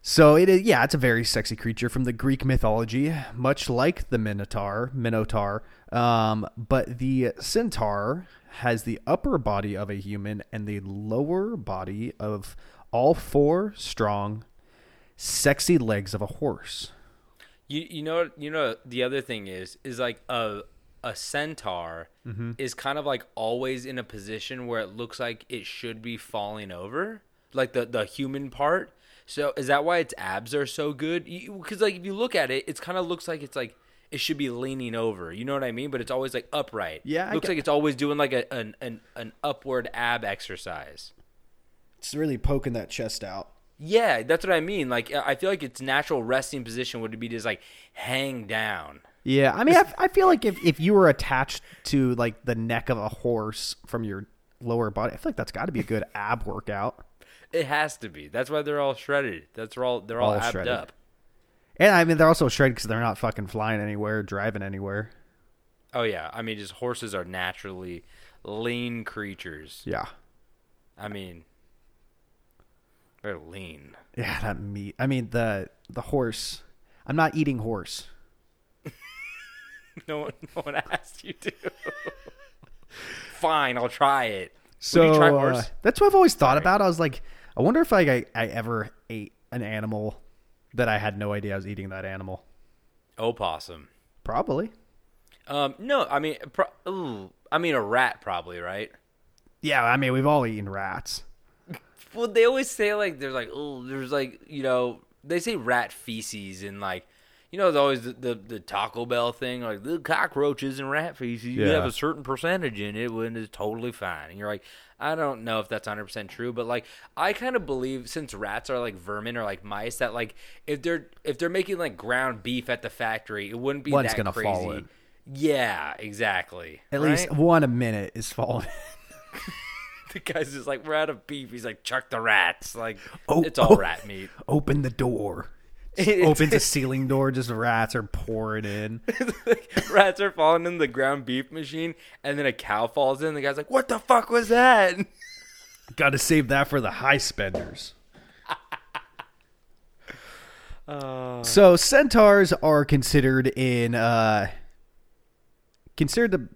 so it is, yeah, it's a very sexy creature from the Greek mythology, much like the minotaur, minotaur. Um, but the centaur has the upper body of a human and the lower body of all four strong, sexy legs of a horse. You you know you know the other thing is is like a a centaur Mm-hmm. is kind of like always in a position where it looks like it should be falling over, like the the human part. So is that why its abs are so good? Because like if you look at it, it's kind of looks like it's like it should be leaning over. You know what I mean? But it's always like upright. Yeah, I looks get- like it's always doing like a an, an an upward ab exercise. It's really poking that chest out. Yeah, that's what I mean. Like I feel like its natural resting position would be just like hang down. Yeah, I mean, I, I feel like if, if you were attached to like the neck of a horse from your lower body, I feel like that's got to be a good ab workout. It has to be. That's why they're all shredded. That's all. They're all, All abbed shredded. up. And I mean, they're also shredded because they're not fucking flying anywhere, driving anywhere. Oh yeah. I mean, just horses are naturally lean creatures. Yeah, I mean, they're lean. yeah, that meat. I mean, the the horse. I'm not eating horse. <laughs> No one, no one asked you to. <laughs> Fine, I'll try it. So try uh, that's what I've always thought about. I was like, I wonder if like, I I ever ate an animal that I had no idea I was eating that animal. Opossum. Probably. Um, no, I mean, pro- ooh, I mean a rat probably, right? Yeah, I mean, we've all eaten rats. <laughs> Well, they always say like there's like oh there's like you know they say rat feces and like you know there's always the, the, the Taco Bell thing like the cockroaches and rat feces you Yeah. have a certain percentage in it when it's totally fine and you're like I don't know if that's 100 percent true but like I kind of believe since rats are like vermin or like mice that like if they're if they're making like ground beef at the factory it wouldn't be One's that gonna crazy. fall in. Yeah, exactly. At right? least one a minute is falling. <laughs> the guy's just like we're out of beef. He's like chuck the rats. Like Oh, it's all oh. rat meat. Open the door. It's- <laughs> opens a ceiling door. Just rats are pouring in. <laughs> rats are falling in the ground beef machine, and then a cow falls in. The guy's like, "What the fuck was that?" <laughs> Got to save that for the high spenders. So centaurs are considered in uh considered the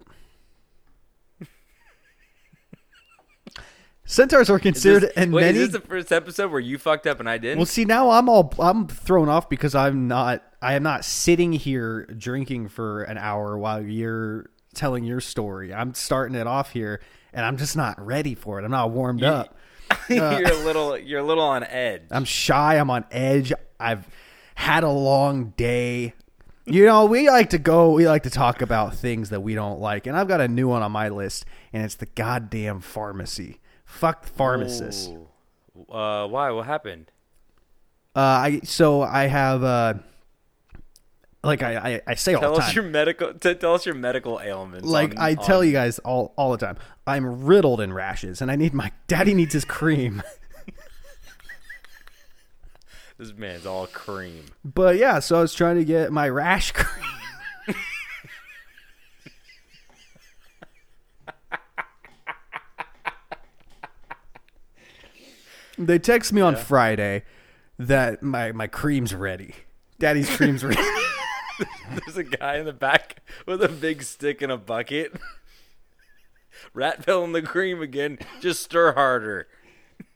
Centaurs are Is considered this- in wait, many is this the first episode where you fucked up and I didn't? Well, see now I'm all I'm thrown off because I'm not I am not sitting here drinking for an hour while you're telling your story. I'm starting it off here and I'm just not ready for it. I'm not warmed up. <laughs> you're uh, a little, you're a little on edge. I'm shy. I'm on edge. I've had a long day. You know, we like to go, we like to talk about things that we don't like. And I've got a new one on my list, and it's the goddamn pharmacy. Fuck pharmacists. Ooh. Uh, why? What happened? Uh, I so I have uh, like I I, I say all Tell us your medical. T- tell us your medical ailments. like on- I tell on- you guys all all the time, I'm riddled in rashes, and I need my daddy needs his cream. <laughs> this man's all cream. But yeah, so I was trying to get my rash cream. <laughs> they text me on Friday that my, my cream's ready. Daddy's cream's ready. <laughs> There's a guy in the back with a big stick and a bucket. Rat fell in the cream again. Just stir harder.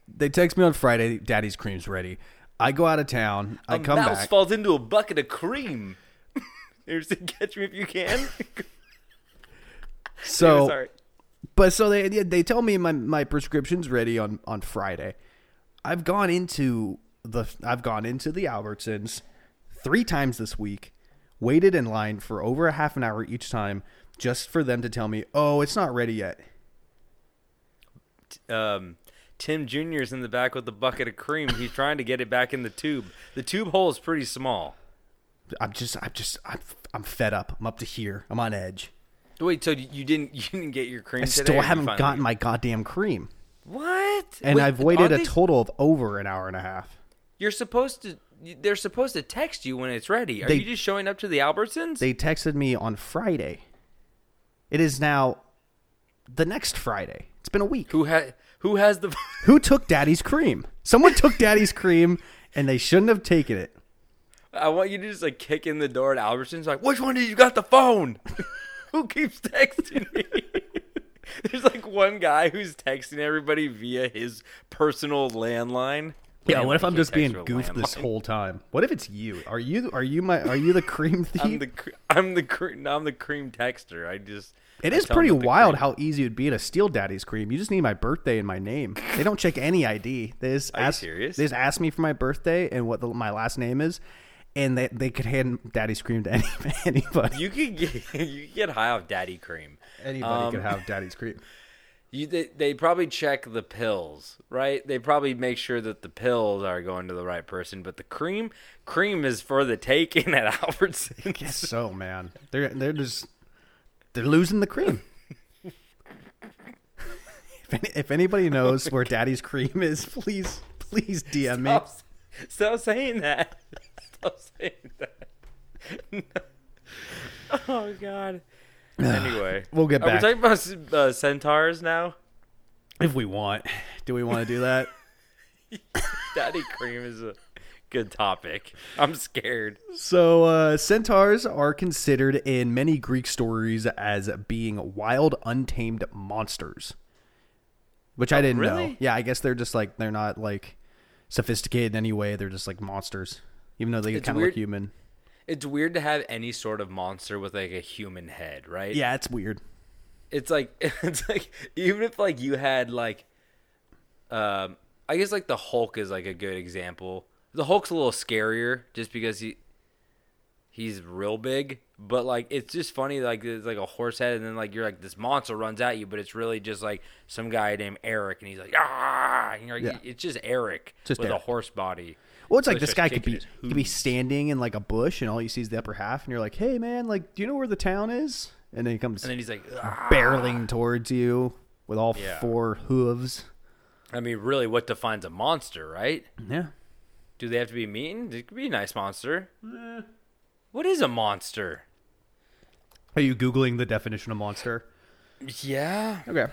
they text me on Friday, Daddy's cream's ready. I go out of town. I a come mouse back. falls into a bucket of cream. <laughs> Here's to catch me if you can. so sorry. But so they they tell me my my prescription's ready on on Friday. I've gone into the I've gone into the Albertsons three times this week, waited in line for over a half an hour each time just for them to tell me, "Oh, it's not ready yet." Um, Tim Jr.'s in the back with the bucket of cream. He's trying to get it back in the tube. The tube hole is pretty small. I'm just I'm just I'm, I'm fed up. I'm up to here. I'm on edge. Wait, so you didn't you didn't get your cream I still haven't gotten my goddamn cream. What? And Wait, I've waited a they- total of over an hour and a half. You're supposed to. They're supposed to text you when it's ready. Are They- you just showing up to the Albertsons? They texted me on Friday. It is now the next Friday. It's been a week. who has who has the? <laughs> Who took Daddy's cream? Someone took <laughs> Daddy's cream, and they shouldn't have taken it. I want you to just like kick in the door at Albertsons. Like, which one of you got the phone? <laughs> who keeps texting me? <laughs> There's like one guy who's texting everybody via his personal landline. Yeah, what if I'm just being goofed this whole time? What if it's you? Are you are you my are you the cream <laughs> thief? I'm the I'm the cream I'm the cream texter. I just It I is pretty them what the wild cream- how easy it'd be to steal Daddy's cream. You just need my birthday and my name. They don't check any ID. They just Are ask, serious? They just ask me for my birthday and what the, my last name is, and they they could hand Daddy's cream to <laughs> any, anybody. you could get you could get high off daddy cream. Anybody Um, could have Daddy's cream. <laughs> You they, they probably check the pills, right? They probably make sure that the pills are going to the right person, but the cream cream is for the taking at <laughs> Albertsons. <laughs> Guess so, man. They're they're just they're losing the cream. if, any, if anybody knows where Daddy's cream is, please please DM me. Stop, stop saying that. Stop saying that. No. Oh God. Anyway, We'll get back. Are we talking about uh, centaurs now? If we want, do we want to do that? <laughs> <laughs> Daddy cream is a good topic. I'm scared. So, uh, centaurs are considered in many Greek stories as being wild, untamed monsters. Which I didn't know. Oh. Yeah, I guess they're just like, they're not like sophisticated in any way. They're just like monsters, even though they kind of look human. It's weird to have any sort of monster with like a human head, right? Yeah, it's weird. it's like <laughs> it's like even if like you had like um I guess like the Hulk is like a good example. The Hulk's a little scarier just because he he's real big, but like it's just funny like it's like a horse head and then like you're like this monster runs at you, but it's really just like some guy named Eric and he's like ah and you're like Yeah. it's just Eric Just with Eric. a horse body. Well, it's So like this guy could be could be standing in like a bush, and all you see is the upper half, and you're like, "Hey, man, like, do you know where the town is?" And then he comes And then he's like "Ah." barreling towards you with all Yeah. four hooves. I mean really what defines a monster, right? Yeah, Do they have to be mean? It could be a nice monster. What is a monster? are you googling the definition of monster? Yeah, Okay.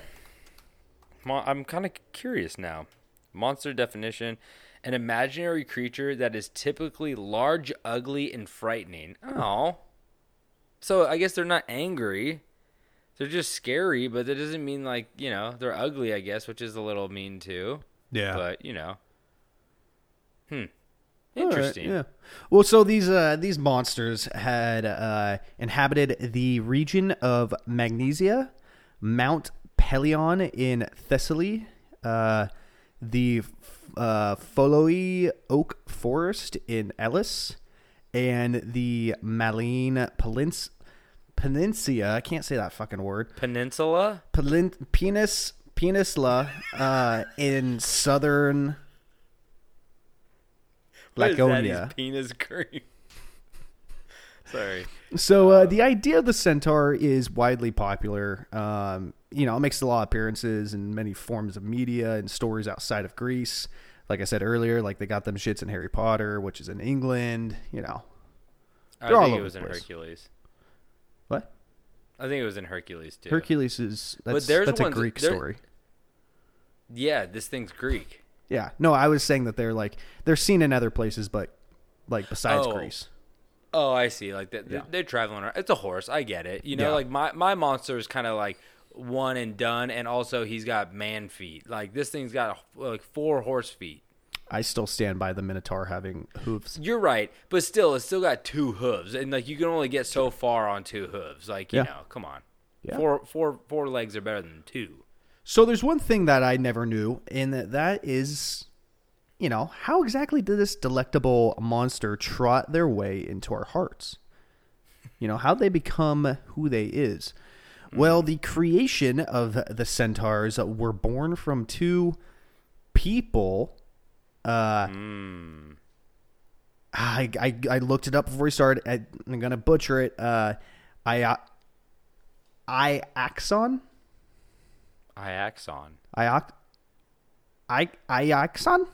Mo- I'm kind of curious now. Monster definition: an imaginary creature that is typically large, ugly, and frightening. Oh, so I guess they're not angry. They're just scary, but that doesn't mean like you know they're ugly. I guess, which is a little mean too. Yeah. But you know, hmm, All right, interesting. yeah. Well, so these uh, these monsters had uh, inhabited the region of Magnesia, Mount Pelion in Thessaly, uh, the uh, Foloi Oak Forest in Elis and the Maline Pelins- Peninsula. I can't say that fucking word. Peninsula. Pelin- penis Peninsula uh, in southern What is that? Laconia. His penis cream. Sorry. So uh, the idea of the centaur is widely popular. Um, you know, it makes a lot of appearances in many forms of media and stories outside of Greece. Like I said earlier, like they got them shits in Harry Potter, which is in England. You know, I They're think it was in place. Hercules. what I think it was in Hercules too. Hercules is that's, there's that's a ones- Greek there- story. Yeah, this thing's Greek. Yeah, no, I was saying that they're like they're seen in other places, but like besides Oh. Greece. Oh, I see. Like they're, Yeah. they're traveling around. It's a horse. I get it. You know, Yeah. like my my monster is kind of like one and done, and also he's got man feet. Like this thing's got like four horse feet. I still stand by the Minotaur having hooves. You're right, but still, it's still got two hooves, and like you can only get so far on two hooves. Like you Yeah. know, come on, Yeah. four four four legs are better than two. So there's one thing that I never knew, and that, that is, you know, how exactly did this delectable monster trot their way into our hearts? You know, how'd they become who they is? Well, the creation of the centaurs were born from two people. Uh, I, I I looked it up before we started. I, I'm gonna butcher it. Uh, I I Axon. Iaxon. Ioc I Ioxon?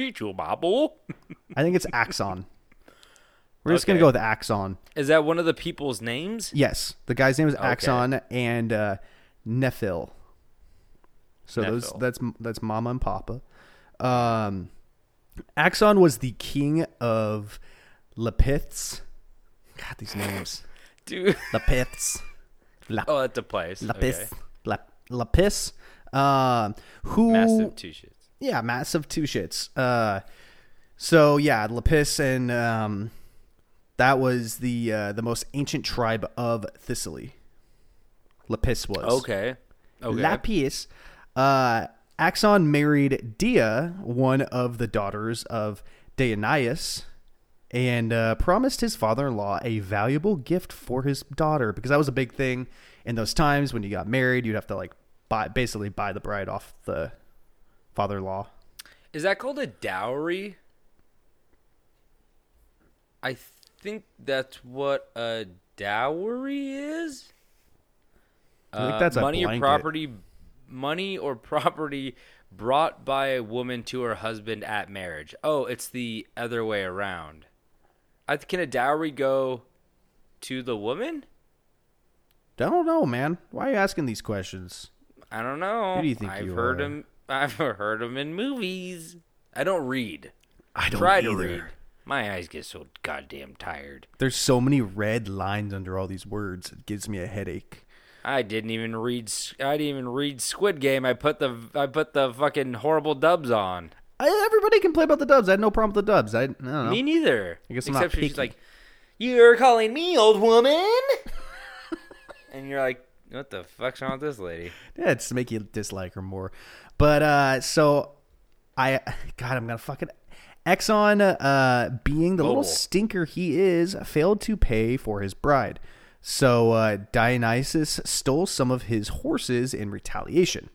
Chichu Babu. <laughs> I think it's Axon. We're just gonna Okay. go with Axon. Is that one of the people's names? Yes, the guy's name is. Axon and uh, Nephil. So those Nephil. that's that's Mama and Papa. Um, Axon was the king of Lapiths. God, these names. <laughs> Dude. Lapiths. La- Oh, that's a place. Lapis, Okay. La, Lapis, Um, who Massive two shits. Yeah, massive two shits. Uh, so yeah, Lapis and um, that was the uh, the most ancient tribe of Thessaly. Lapis was Okay. Okay. Lapis. Uh, Axon married Dia, one of the daughters of Dionysus, and uh, promised his father-in-law a valuable gift for his daughter because that was a big thing in those times when you got married. You'd have to like buy, basically buy the bride off the father-in-law. Is that called a dowry? I think that's what a dowry is. I think Uh, that's a money or property, money or property brought by a woman to her husband at marriage. Oh, it's the other way around. I, can a dowry go to the woman? I don't know, man. Why are you asking these questions? I don't know. Who do you think I've you heard are? him. I've heard them in movies. I don't read. I don't Try to read. My eyes get so goddamn tired. There's so many red lines under all these words. It gives me a headache. I didn't even read. S- I didn't even read Squid Game. I put the I put the fucking horrible dubs on. I, everybody can play about the dubs. I had no problem with the dubs. I, I don't know. Me neither. I guess I'm not Except for she's like, "You're calling me old woman," <laughs> and you're like, "What the fuck's wrong with this lady?" Yeah, it's to make you dislike her more. But uh so I God, I'm gonna fucking Exxon, uh, being the little stinker he is, failed to pay for his bride. So uh, Dionysus stole some of his horses in retaliation.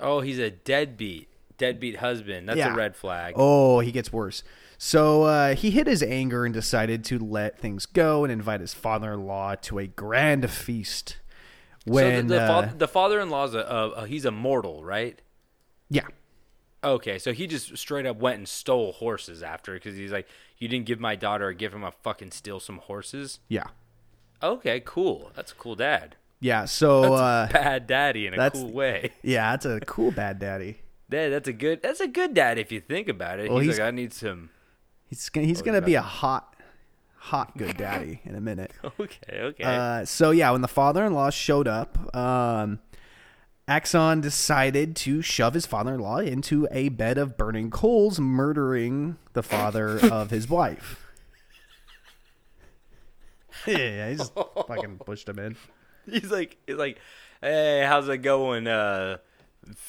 Oh, he's a deadbeat, deadbeat husband. That's Yeah. a red flag. Oh, he gets worse. So uh, he hid his anger and decided to let things go and invite his father-in-law to a grand feast. When so the, the, uh, fa- the father-in-law's a, a, a he's a mortal, right? yeah, Okay, so he just straight up went and stole horses after because he's like, "You didn't give my daughter a gift. I'm gonna fucking steal some horses." yeah, Okay, cool. That's a cool dad. yeah. So That's uh, bad daddy in a cool way. <laughs> yeah, that's a cool bad daddy. Yeah, that's a good. That's a good dad if you think about it. Well, he's, he's- like, I need some. He's gonna, he's gonna be a hot, hot good daddy in a minute. <laughs> Okay, okay. Uh, so yeah, when the father-in-law showed up, um, Axon decided to shove his father-in-law into a bed of burning coals, murdering the father of his wife. <laughs> yeah, he just fucking pushed him in. <laughs> he's like, he's like, hey, how's it going, uh,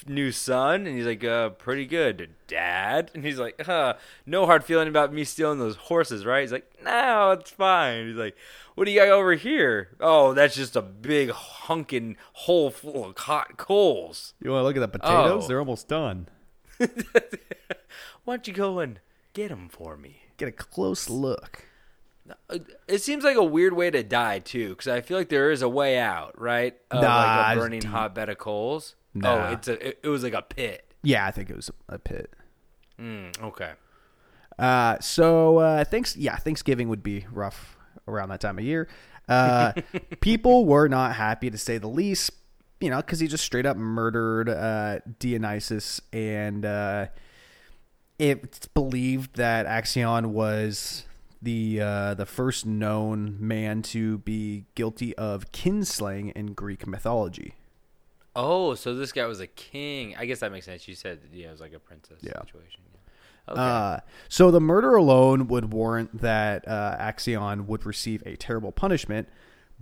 new son? And he's like, uh, pretty good, dad. And he's like, huh, no hard feeling about me stealing those horses, right? He's like, no, it's fine. He's like, what do you got over here? Oh, that's just a big hunking hole full of hot coals. You want to look at the potatoes? Oh. They're almost done. <laughs> Why don't you go and get them for me? Get a close look. Uh, It seems like a weird way to die too, because I feel like there is a way out, right? Of Nah, like a burning hot bed of coals. Nah. Oh, it's a. It, it was like a pit. Yeah, I think it was a pit. Mm, okay. Uh, so uh, thanks. Yeah, Thanksgiving would be rough around that time of year. Uh, <laughs> people were not happy to say the least. You know, because he just straight up murdered uh, Dionysus, and uh, it's believed that Axion was the uh, the first known man to be guilty of kinslaying in Greek mythology. Oh, so this guy was a king. I guess that makes sense. You said yeah, it was like a princess Yeah. situation. Yeah. Okay. Uh, so the murder alone would warrant that uh, Axion would receive a terrible punishment,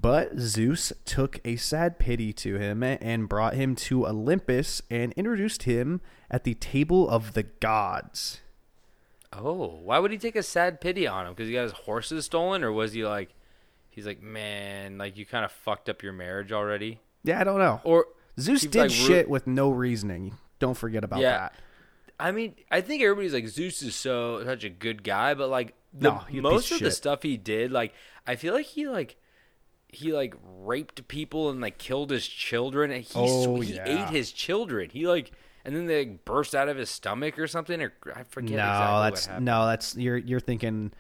but Zeus took a sad pity to him and brought him to Olympus and introduced him at the table of the gods. oh, why would he take a sad pity on him? Because he got his horses stolen, or was he like, he's like, man, like you kind of fucked up your marriage already, Yeah, I don't know. or Zeus did like, ru- shit with no reasoning. Don't forget about Yeah. that. I mean, I think everybody's like Zeus is so such a good guy, but like the, No, most of of the stuff he did, like I feel like he like he like raped people and like killed his children, and he Oh, he yeah. ate his children. He like and then they like, burst out of his stomach or something, or I forget. No, exactly that's no, that's you're you're thinking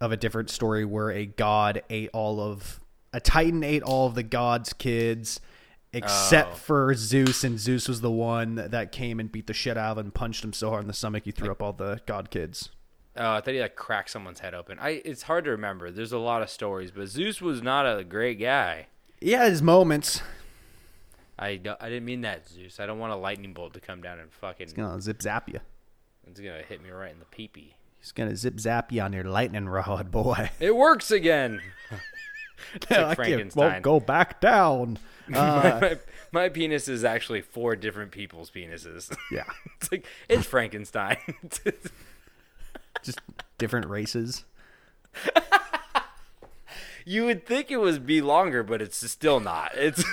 of a different story where a god ate all of a titan ate all of the god's kids except Oh. for Zeus and Zeus was the one that came and beat the shit out of him and punched him so hard in the stomach he threw up all the god kids. Oh, I thought he like cracked someone's head open. I it's hard to remember. There's a lot of stories, but Zeus was not a great guy. Yeah, his moments. I, don't- I didn't mean that, Zeus. I don't want a lightning bolt to come down and fucking. He's gonna zip zap you. It's gonna hit me right in the peepee. He's gonna zip zap you on your lightning rod, boy. It works again. <laughs> Like <laughs> can't- Frankenstein. won't go back down. <laughs> Uh, my, my penis is actually four different people's penises. <laughs> yeah, it's like it's Frankenstein. <laughs> just different races. you would think it would be longer, but it's still not. It's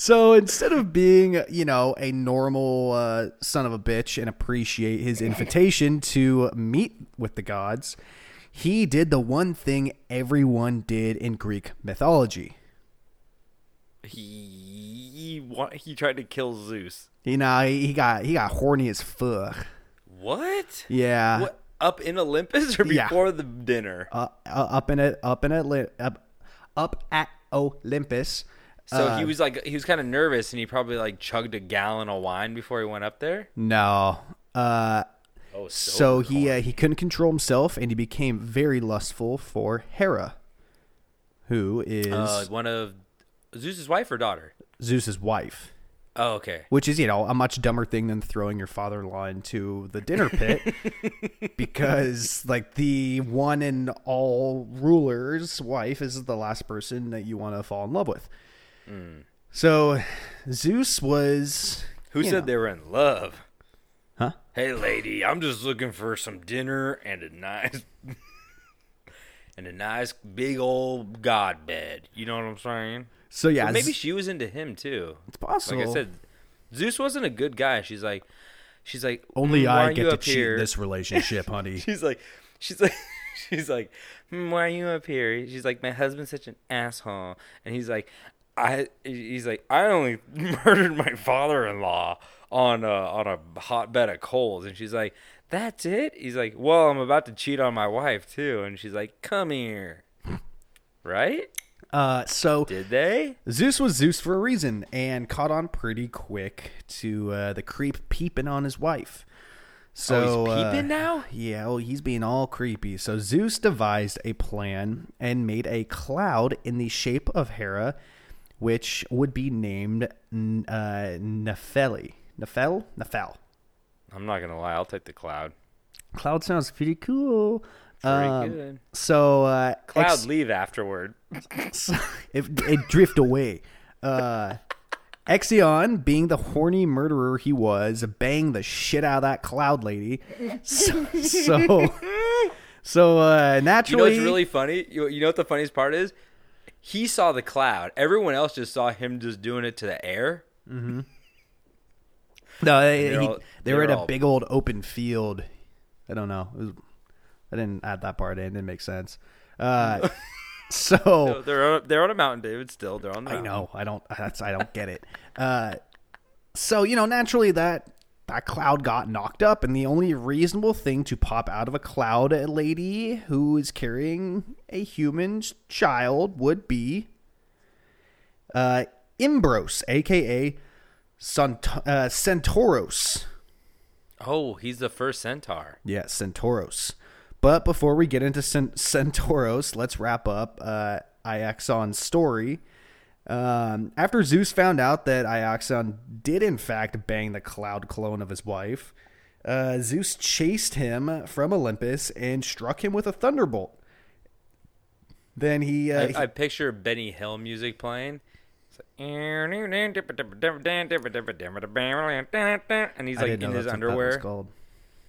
So instead of being, you know, a normal uh, son of a bitch and appreciate his invitation to meet with the gods, he did the one thing everyone did in Greek mythology. he he, he tried to kill Zeus. You know, he got he got horny as fuck. What? Yeah, What up in Olympus or Yeah. before the dinner? uh, uh, up in it, up in it, up, up at Olympus. So Uh, he was like he was kind of nervous and he probably like chugged a gallon of wine before he went up there. no. Uh, Oh, so he uh, he couldn't control himself, and he became very lustful for Hera, who is uh, one of Zeus's wife or daughter. Zeus's wife. Oh, okay. which is you know a much dumber thing than throwing your father-in-law into the dinner pit <laughs> because like the one and all ruler's wife is the last person that you want to fall in love with so zeus was Who said know. they were in love? Hey, lady, I'm just looking for some dinner and a nice <laughs> and a nice big old god bed. You know what I'm saying? so yeah But maybe she was into him too. it's possible Like I said, Zeus wasn't a good guy. She's like, she's like, only "Mm, i get to cheat here?" this relationship <laughs> honey She's like, she's like, <laughs> she's like, hmm, why are you up here? She's like, my husband's such an asshole, and he's like, I, he's like, I only murdered my father-in-law on a on a hotbed of coals, and she's like, that's it. He's like, well, I'm about to cheat on my wife too, and she's like, come here, right? uh so Did they? zeus was zeus for a reason and caught on pretty quick to uh the creep peeping on his wife so oh, he's uh, peeping now. Yeah, oh, he's being all creepy. So Zeus devised a plan and made a cloud in the shape of Hera, which would be named uh, Nepheli. Nephel? Nephel. I'm not gonna lie, I'll take the cloud. Cloud sounds pretty cool. Very Um, good. So uh, Cloud ex- leave afterward. <laughs> it, it drift away. Uh, Ixion, being the horny murderer he was, banged the shit out of that cloud lady. So, so, <laughs> so uh, You know naturally, what's really funny? You, you know what the funniest part is? He saw the cloud. Everyone else just saw him just doing it to the air. No, they, he- they were in a all- big old open field. I don't know. It was, I didn't add that part in. It didn't make sense. Uh, <laughs> so No, they're on, they're on a mountain, David. Still, they're on the I mountain. know. I don't. That's. I don't get it. Uh, so you know, naturally that that cloud got knocked up, and the only reasonable thing to pop out of a cloud a lady who is carrying a human child would be uh, Imbros, aka Sant- uh, Centauros. Oh, he's the first centaur. Yes, Centauros. But before we get into Cent- <laughs> Centauros, let's wrap up uh, Ixion's story. Um, after Zeus found out that Iaxon did in fact bang the cloud clone of his wife, uh, Zeus chased him from Olympus and struck him with a thunderbolt. Then he, uh, I, he- I picture Benny Hill music playing. And he's like in his that's what that was underwear.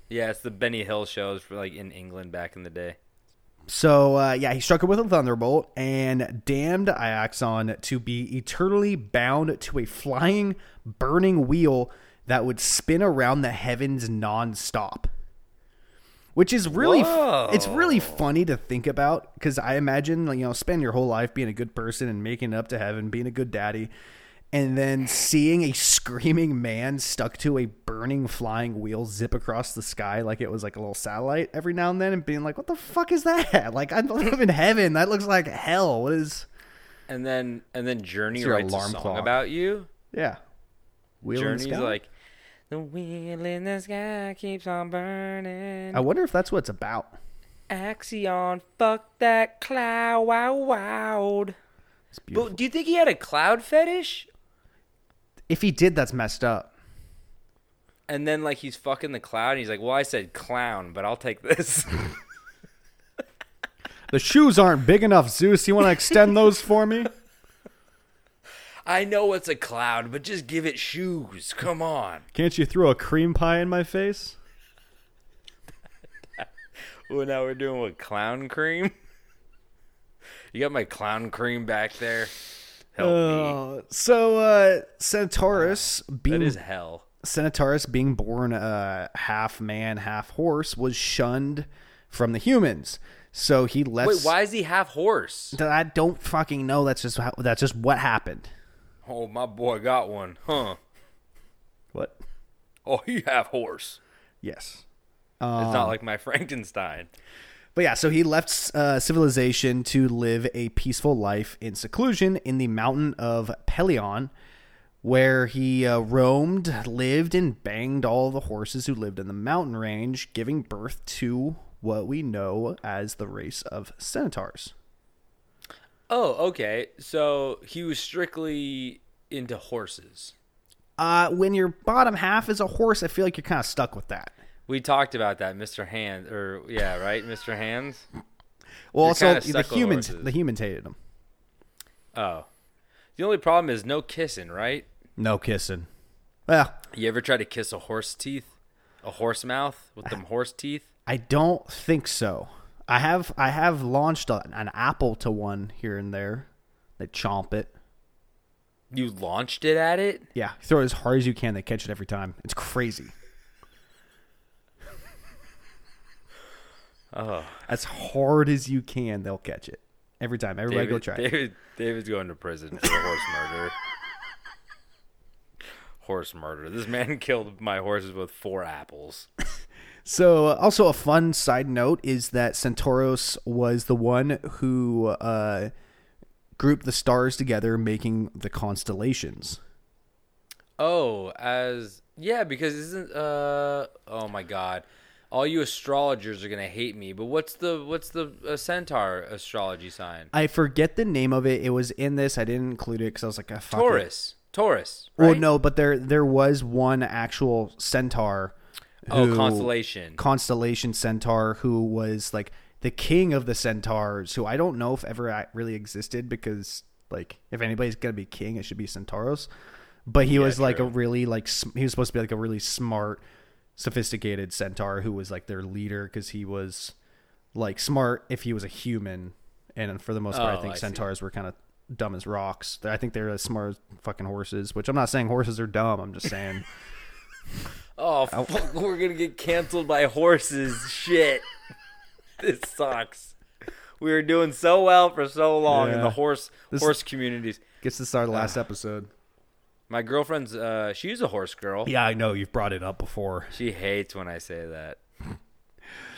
Yeah, it's the Benny Hill shows for like in England back in the day. So uh, yeah, he struck it with a thunderbolt and damned Ixion to be eternally bound to a flying, burning wheel that would spin around the heavens nonstop. Which is really, Whoa. it's really funny to think about because I imagine you know spend your whole life being a good person and making it up to heaven, being a good daddy, and then seeing a screaming man stuck to a burning flying wheel zip across the sky like it was like a little satellite every now and then and being like what the fuck is that <laughs> like i live in heaven that looks like hell what is And then and then Journey writes a alarm song clock. about you. yeah wheel Journey's like the wheel in the sky keeps on burning. i wonder if that's what it's about Ixion, fuck that cloud, wow, wowed. But do you think he had a cloud fetish? If he did, that's messed up. And then like he's fucking the cloud, and he's like, "Well, I said clown, but I'll take this." <laughs> The shoes aren't big enough, Zeus. You want to <laughs> extend those for me? I know it's a cloud, but just give it shoes. Come on. Can't you throw a cream pie in my face? <laughs> Well, now we're doing what clown cream. <laughs> You got my clown cream back there. Help me. Uh, so uh, Centaurus being That is hell. Centaurus being born uh, half man, half horse was shunned from the humans. So he left. Wait, why is he half horse? I don't fucking know. That's just how, that's just what happened. Oh, my boy got one, huh? What? Oh, he have horse. Yes. It's not like my Frankenstein. But yeah, so he left uh, civilization to live a peaceful life in seclusion in the mountain of Pelion, where he uh, roamed, lived, and banged all the horses who lived in the mountain range, giving birth to what we know as the race of centaurs. Oh, okay. So he was strictly into horses. Uh, when your bottom half is a horse, I feel like you're kind of stuck with that. We talked about that, Mr. Hands, or yeah, right, Mr. Hands. Well, You're also the humans, horses. the humans hated him. Oh, the only problem is no kissing, right? No kissing. Well, You ever try to kiss a horse teeth, a horse mouth with them horse teeth? I don't think so. I have I have launched a, an apple to one here and there. They chomp it. You launched it at it? Yeah, throw it as hard as you can. They catch it every time. It's crazy. <laughs> Oh, As hard as you can, they'll catch it every time. Everybody David, go try. it. David, David's going to prison for horse murder. <laughs> Horse murder. This man <laughs> killed my horses with four apples. So, uh, also a fun side note is that Centauros was the one who uh, grouped the stars together, making the constellations. Oh, as yeah, because isn't uh oh my god, all you astrologers are gonna hate me. But what's the what's the uh, centaur astrology sign? I forget the name of it. It was in this. I didn't include it because I was like, ah, fuck it. Taurus. Taurus. Well, no, but there there was one actual centaur. Oh, constellation. Constellation centaur who was like the king of the centaurs, who I don't know if ever really existed because like if anybody's gonna be king, it should be Centauros. But he was like true. a really like he was supposed to be like a really smart, sophisticated centaur who was like their leader because he was like smart if he was a human, and for the most part, Oh, I think I see. centaurs were kind of dumb as rocks. I think they're as smart as fucking horses. Which I'm not saying horses are dumb. I'm just saying. <laughs> Oh, fuck, <laughs> we're gonna get canceled by horses. Shit, this sucks. We were doing so well for so long in Yeah. the horse This- horse communities. Guess this is our last episode. My girlfriend's uh, she's a horse girl. Yeah, I know you've brought it up before. She hates when I say that.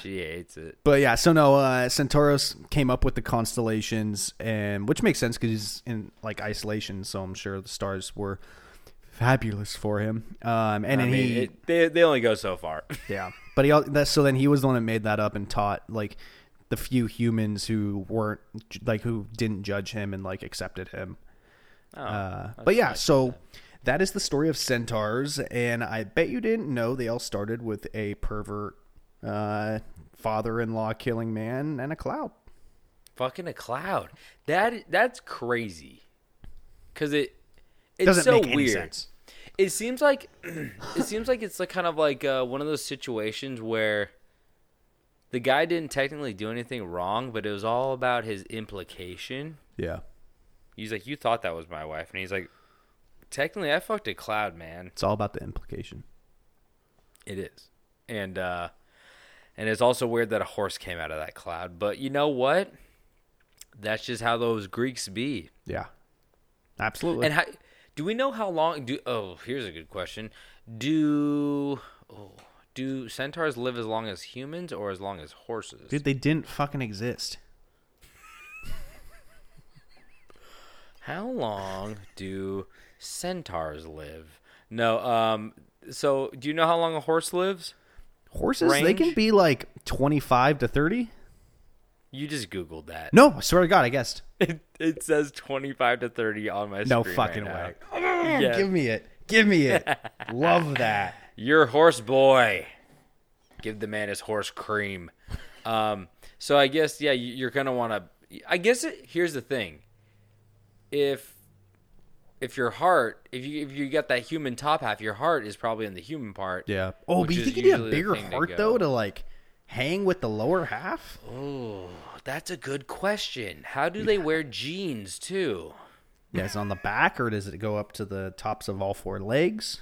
She hates it. But yeah, so no, uh, Centauros came up with the constellations, and which makes sense because he's in like isolation. So I'm sure the stars were fabulous for him. Um, and I mean, he, it, they they only go so far. <laughs> yeah, but he that so then he was the one that made that up and taught like the few humans who weren't like who didn't judge him and like accepted him. Oh, Uh, but yeah, nice. so that is the story of centaurs, and I bet you didn't know they all started with a pervert uh, father-in-law killing man and a cloud. fucking a cloud. That that's crazy. Cause it it's Doesn't so weird. sense. It seems like <clears throat> it seems like it's like kind of like uh, one of those situations where the guy didn't technically do anything wrong, but it was all about his implication. Yeah, He's like, "You thought that was my wife," and he's like, "Technically, I fucked a cloud, man." it's all about the implication. It is. And uh and it's also weird that a horse came out of that cloud. But you know what? That's just how those Greeks be. Yeah, absolutely. And how do we know how long do oh, here's a good question. Do oh, do centaurs live as long as humans or as long as horses? Dude, they didn't fucking exist. How long do centaurs live? No, um so do you know how long a horse lives? Horses, they can be like twenty-five to thirty. You just googled that. No, I swear to God, I guessed. <laughs> It, it says 25 to 30 on my screen. No fucking right way. now. Yeah. Give me it. Give me it. <laughs> Love that. Your horse boy. Give the man his horse cream. Um, so I guess yeah, you- you're gonna want to. I guess it, here's the thing. If if your heart, if you if you got that human top half, your heart is probably in the human part. Yeah. Oh, but you think you need a bigger to heart though to like hang with the lower half? Oh, that's a good question. How do they wear jeans too? Yeah, is it on the back or does it go up to the tops of all four legs?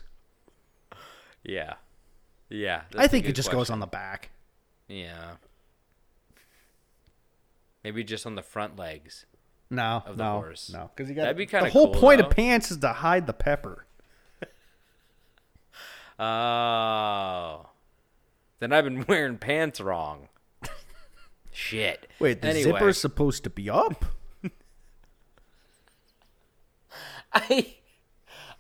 Yeah, yeah. I think it just goes on the back. Yeah. Maybe just on the front legs. No, Of the no, horse. no, because you got That'd be the whole cool, point though. of pants is to hide the pepper. <laughs> Oh. Then I've been <laughs> wearing pants wrong. Shit. Wait, the anyway, zipper's supposed to be up. I.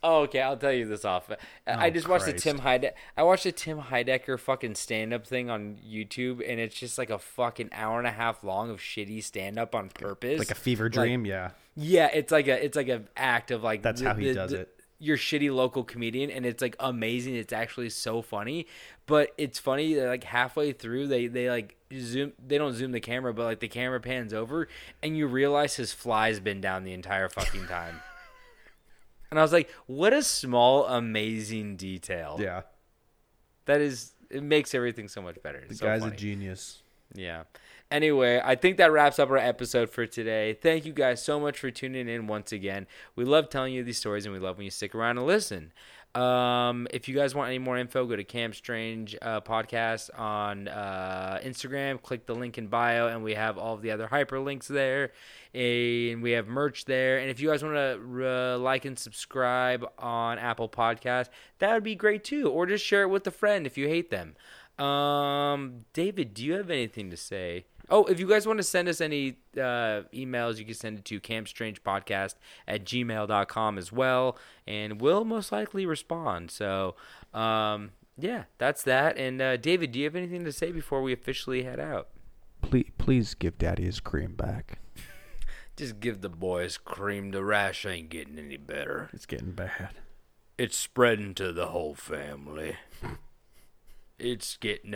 Oh, okay, I'll tell you this off. I Oh, just watched the Christ. Tim Heidecker. I watched the Tim Heidecker fucking stand up thing on YouTube, and it's just like a fucking hour and a half long of shitty stand up on purpose. Like a fever Like, dream. yeah, Yeah, it's like a it's like an act of like That's how he does it. Your shitty local comedian, and it's like amazing. It's actually so funny, but it's funny that like halfway through they they like zoom. They don't zoom the camera, but like the camera pans over, and you realize his fly's been down the entire fucking time. <laughs> and I was like, what a small amazing detail. yeah. that is. It makes everything so much better. The so guy's funny. a genius. Yeah. Anyway, I think that wraps up our episode for today. Thank you guys so much for tuning in once again. We love telling you these stories and we love when you stick around and listen. Um, if you guys want any more info, go to Camp Strange uh, Podcast on uh, Instagram. Click the link in bio, and we have all of the other hyperlinks there. And we have merch there. And if you guys want to uh, like and subscribe on Apple Podcast, that would be great too. Or just share it with a friend if you hate them. Um, David, do you have anything to say? Oh, if you guys want to send us any uh, emails, you can send it to campstrangepodcast at gmail.com as well, and we'll most likely respond. So, um, yeah, that's that. And uh, David, do you have anything to say before we officially head out? Please, please give Daddy his cream back. <laughs> Just give the boys cream. The rash ain't getting any better. It's getting bad. It's spreading to the whole family. <laughs> It's getting.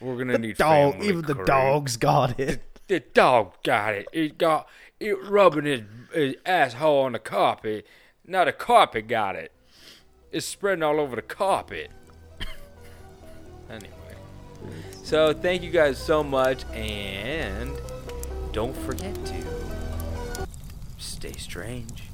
We're gonna need Dog, even the dogs got it. The dog got it. It got it rubbing his, his asshole on the carpet. Now the carpet got it. It's spreading all over the carpet. <laughs> anyway. So thank you guys so much and don't forget to stay strange.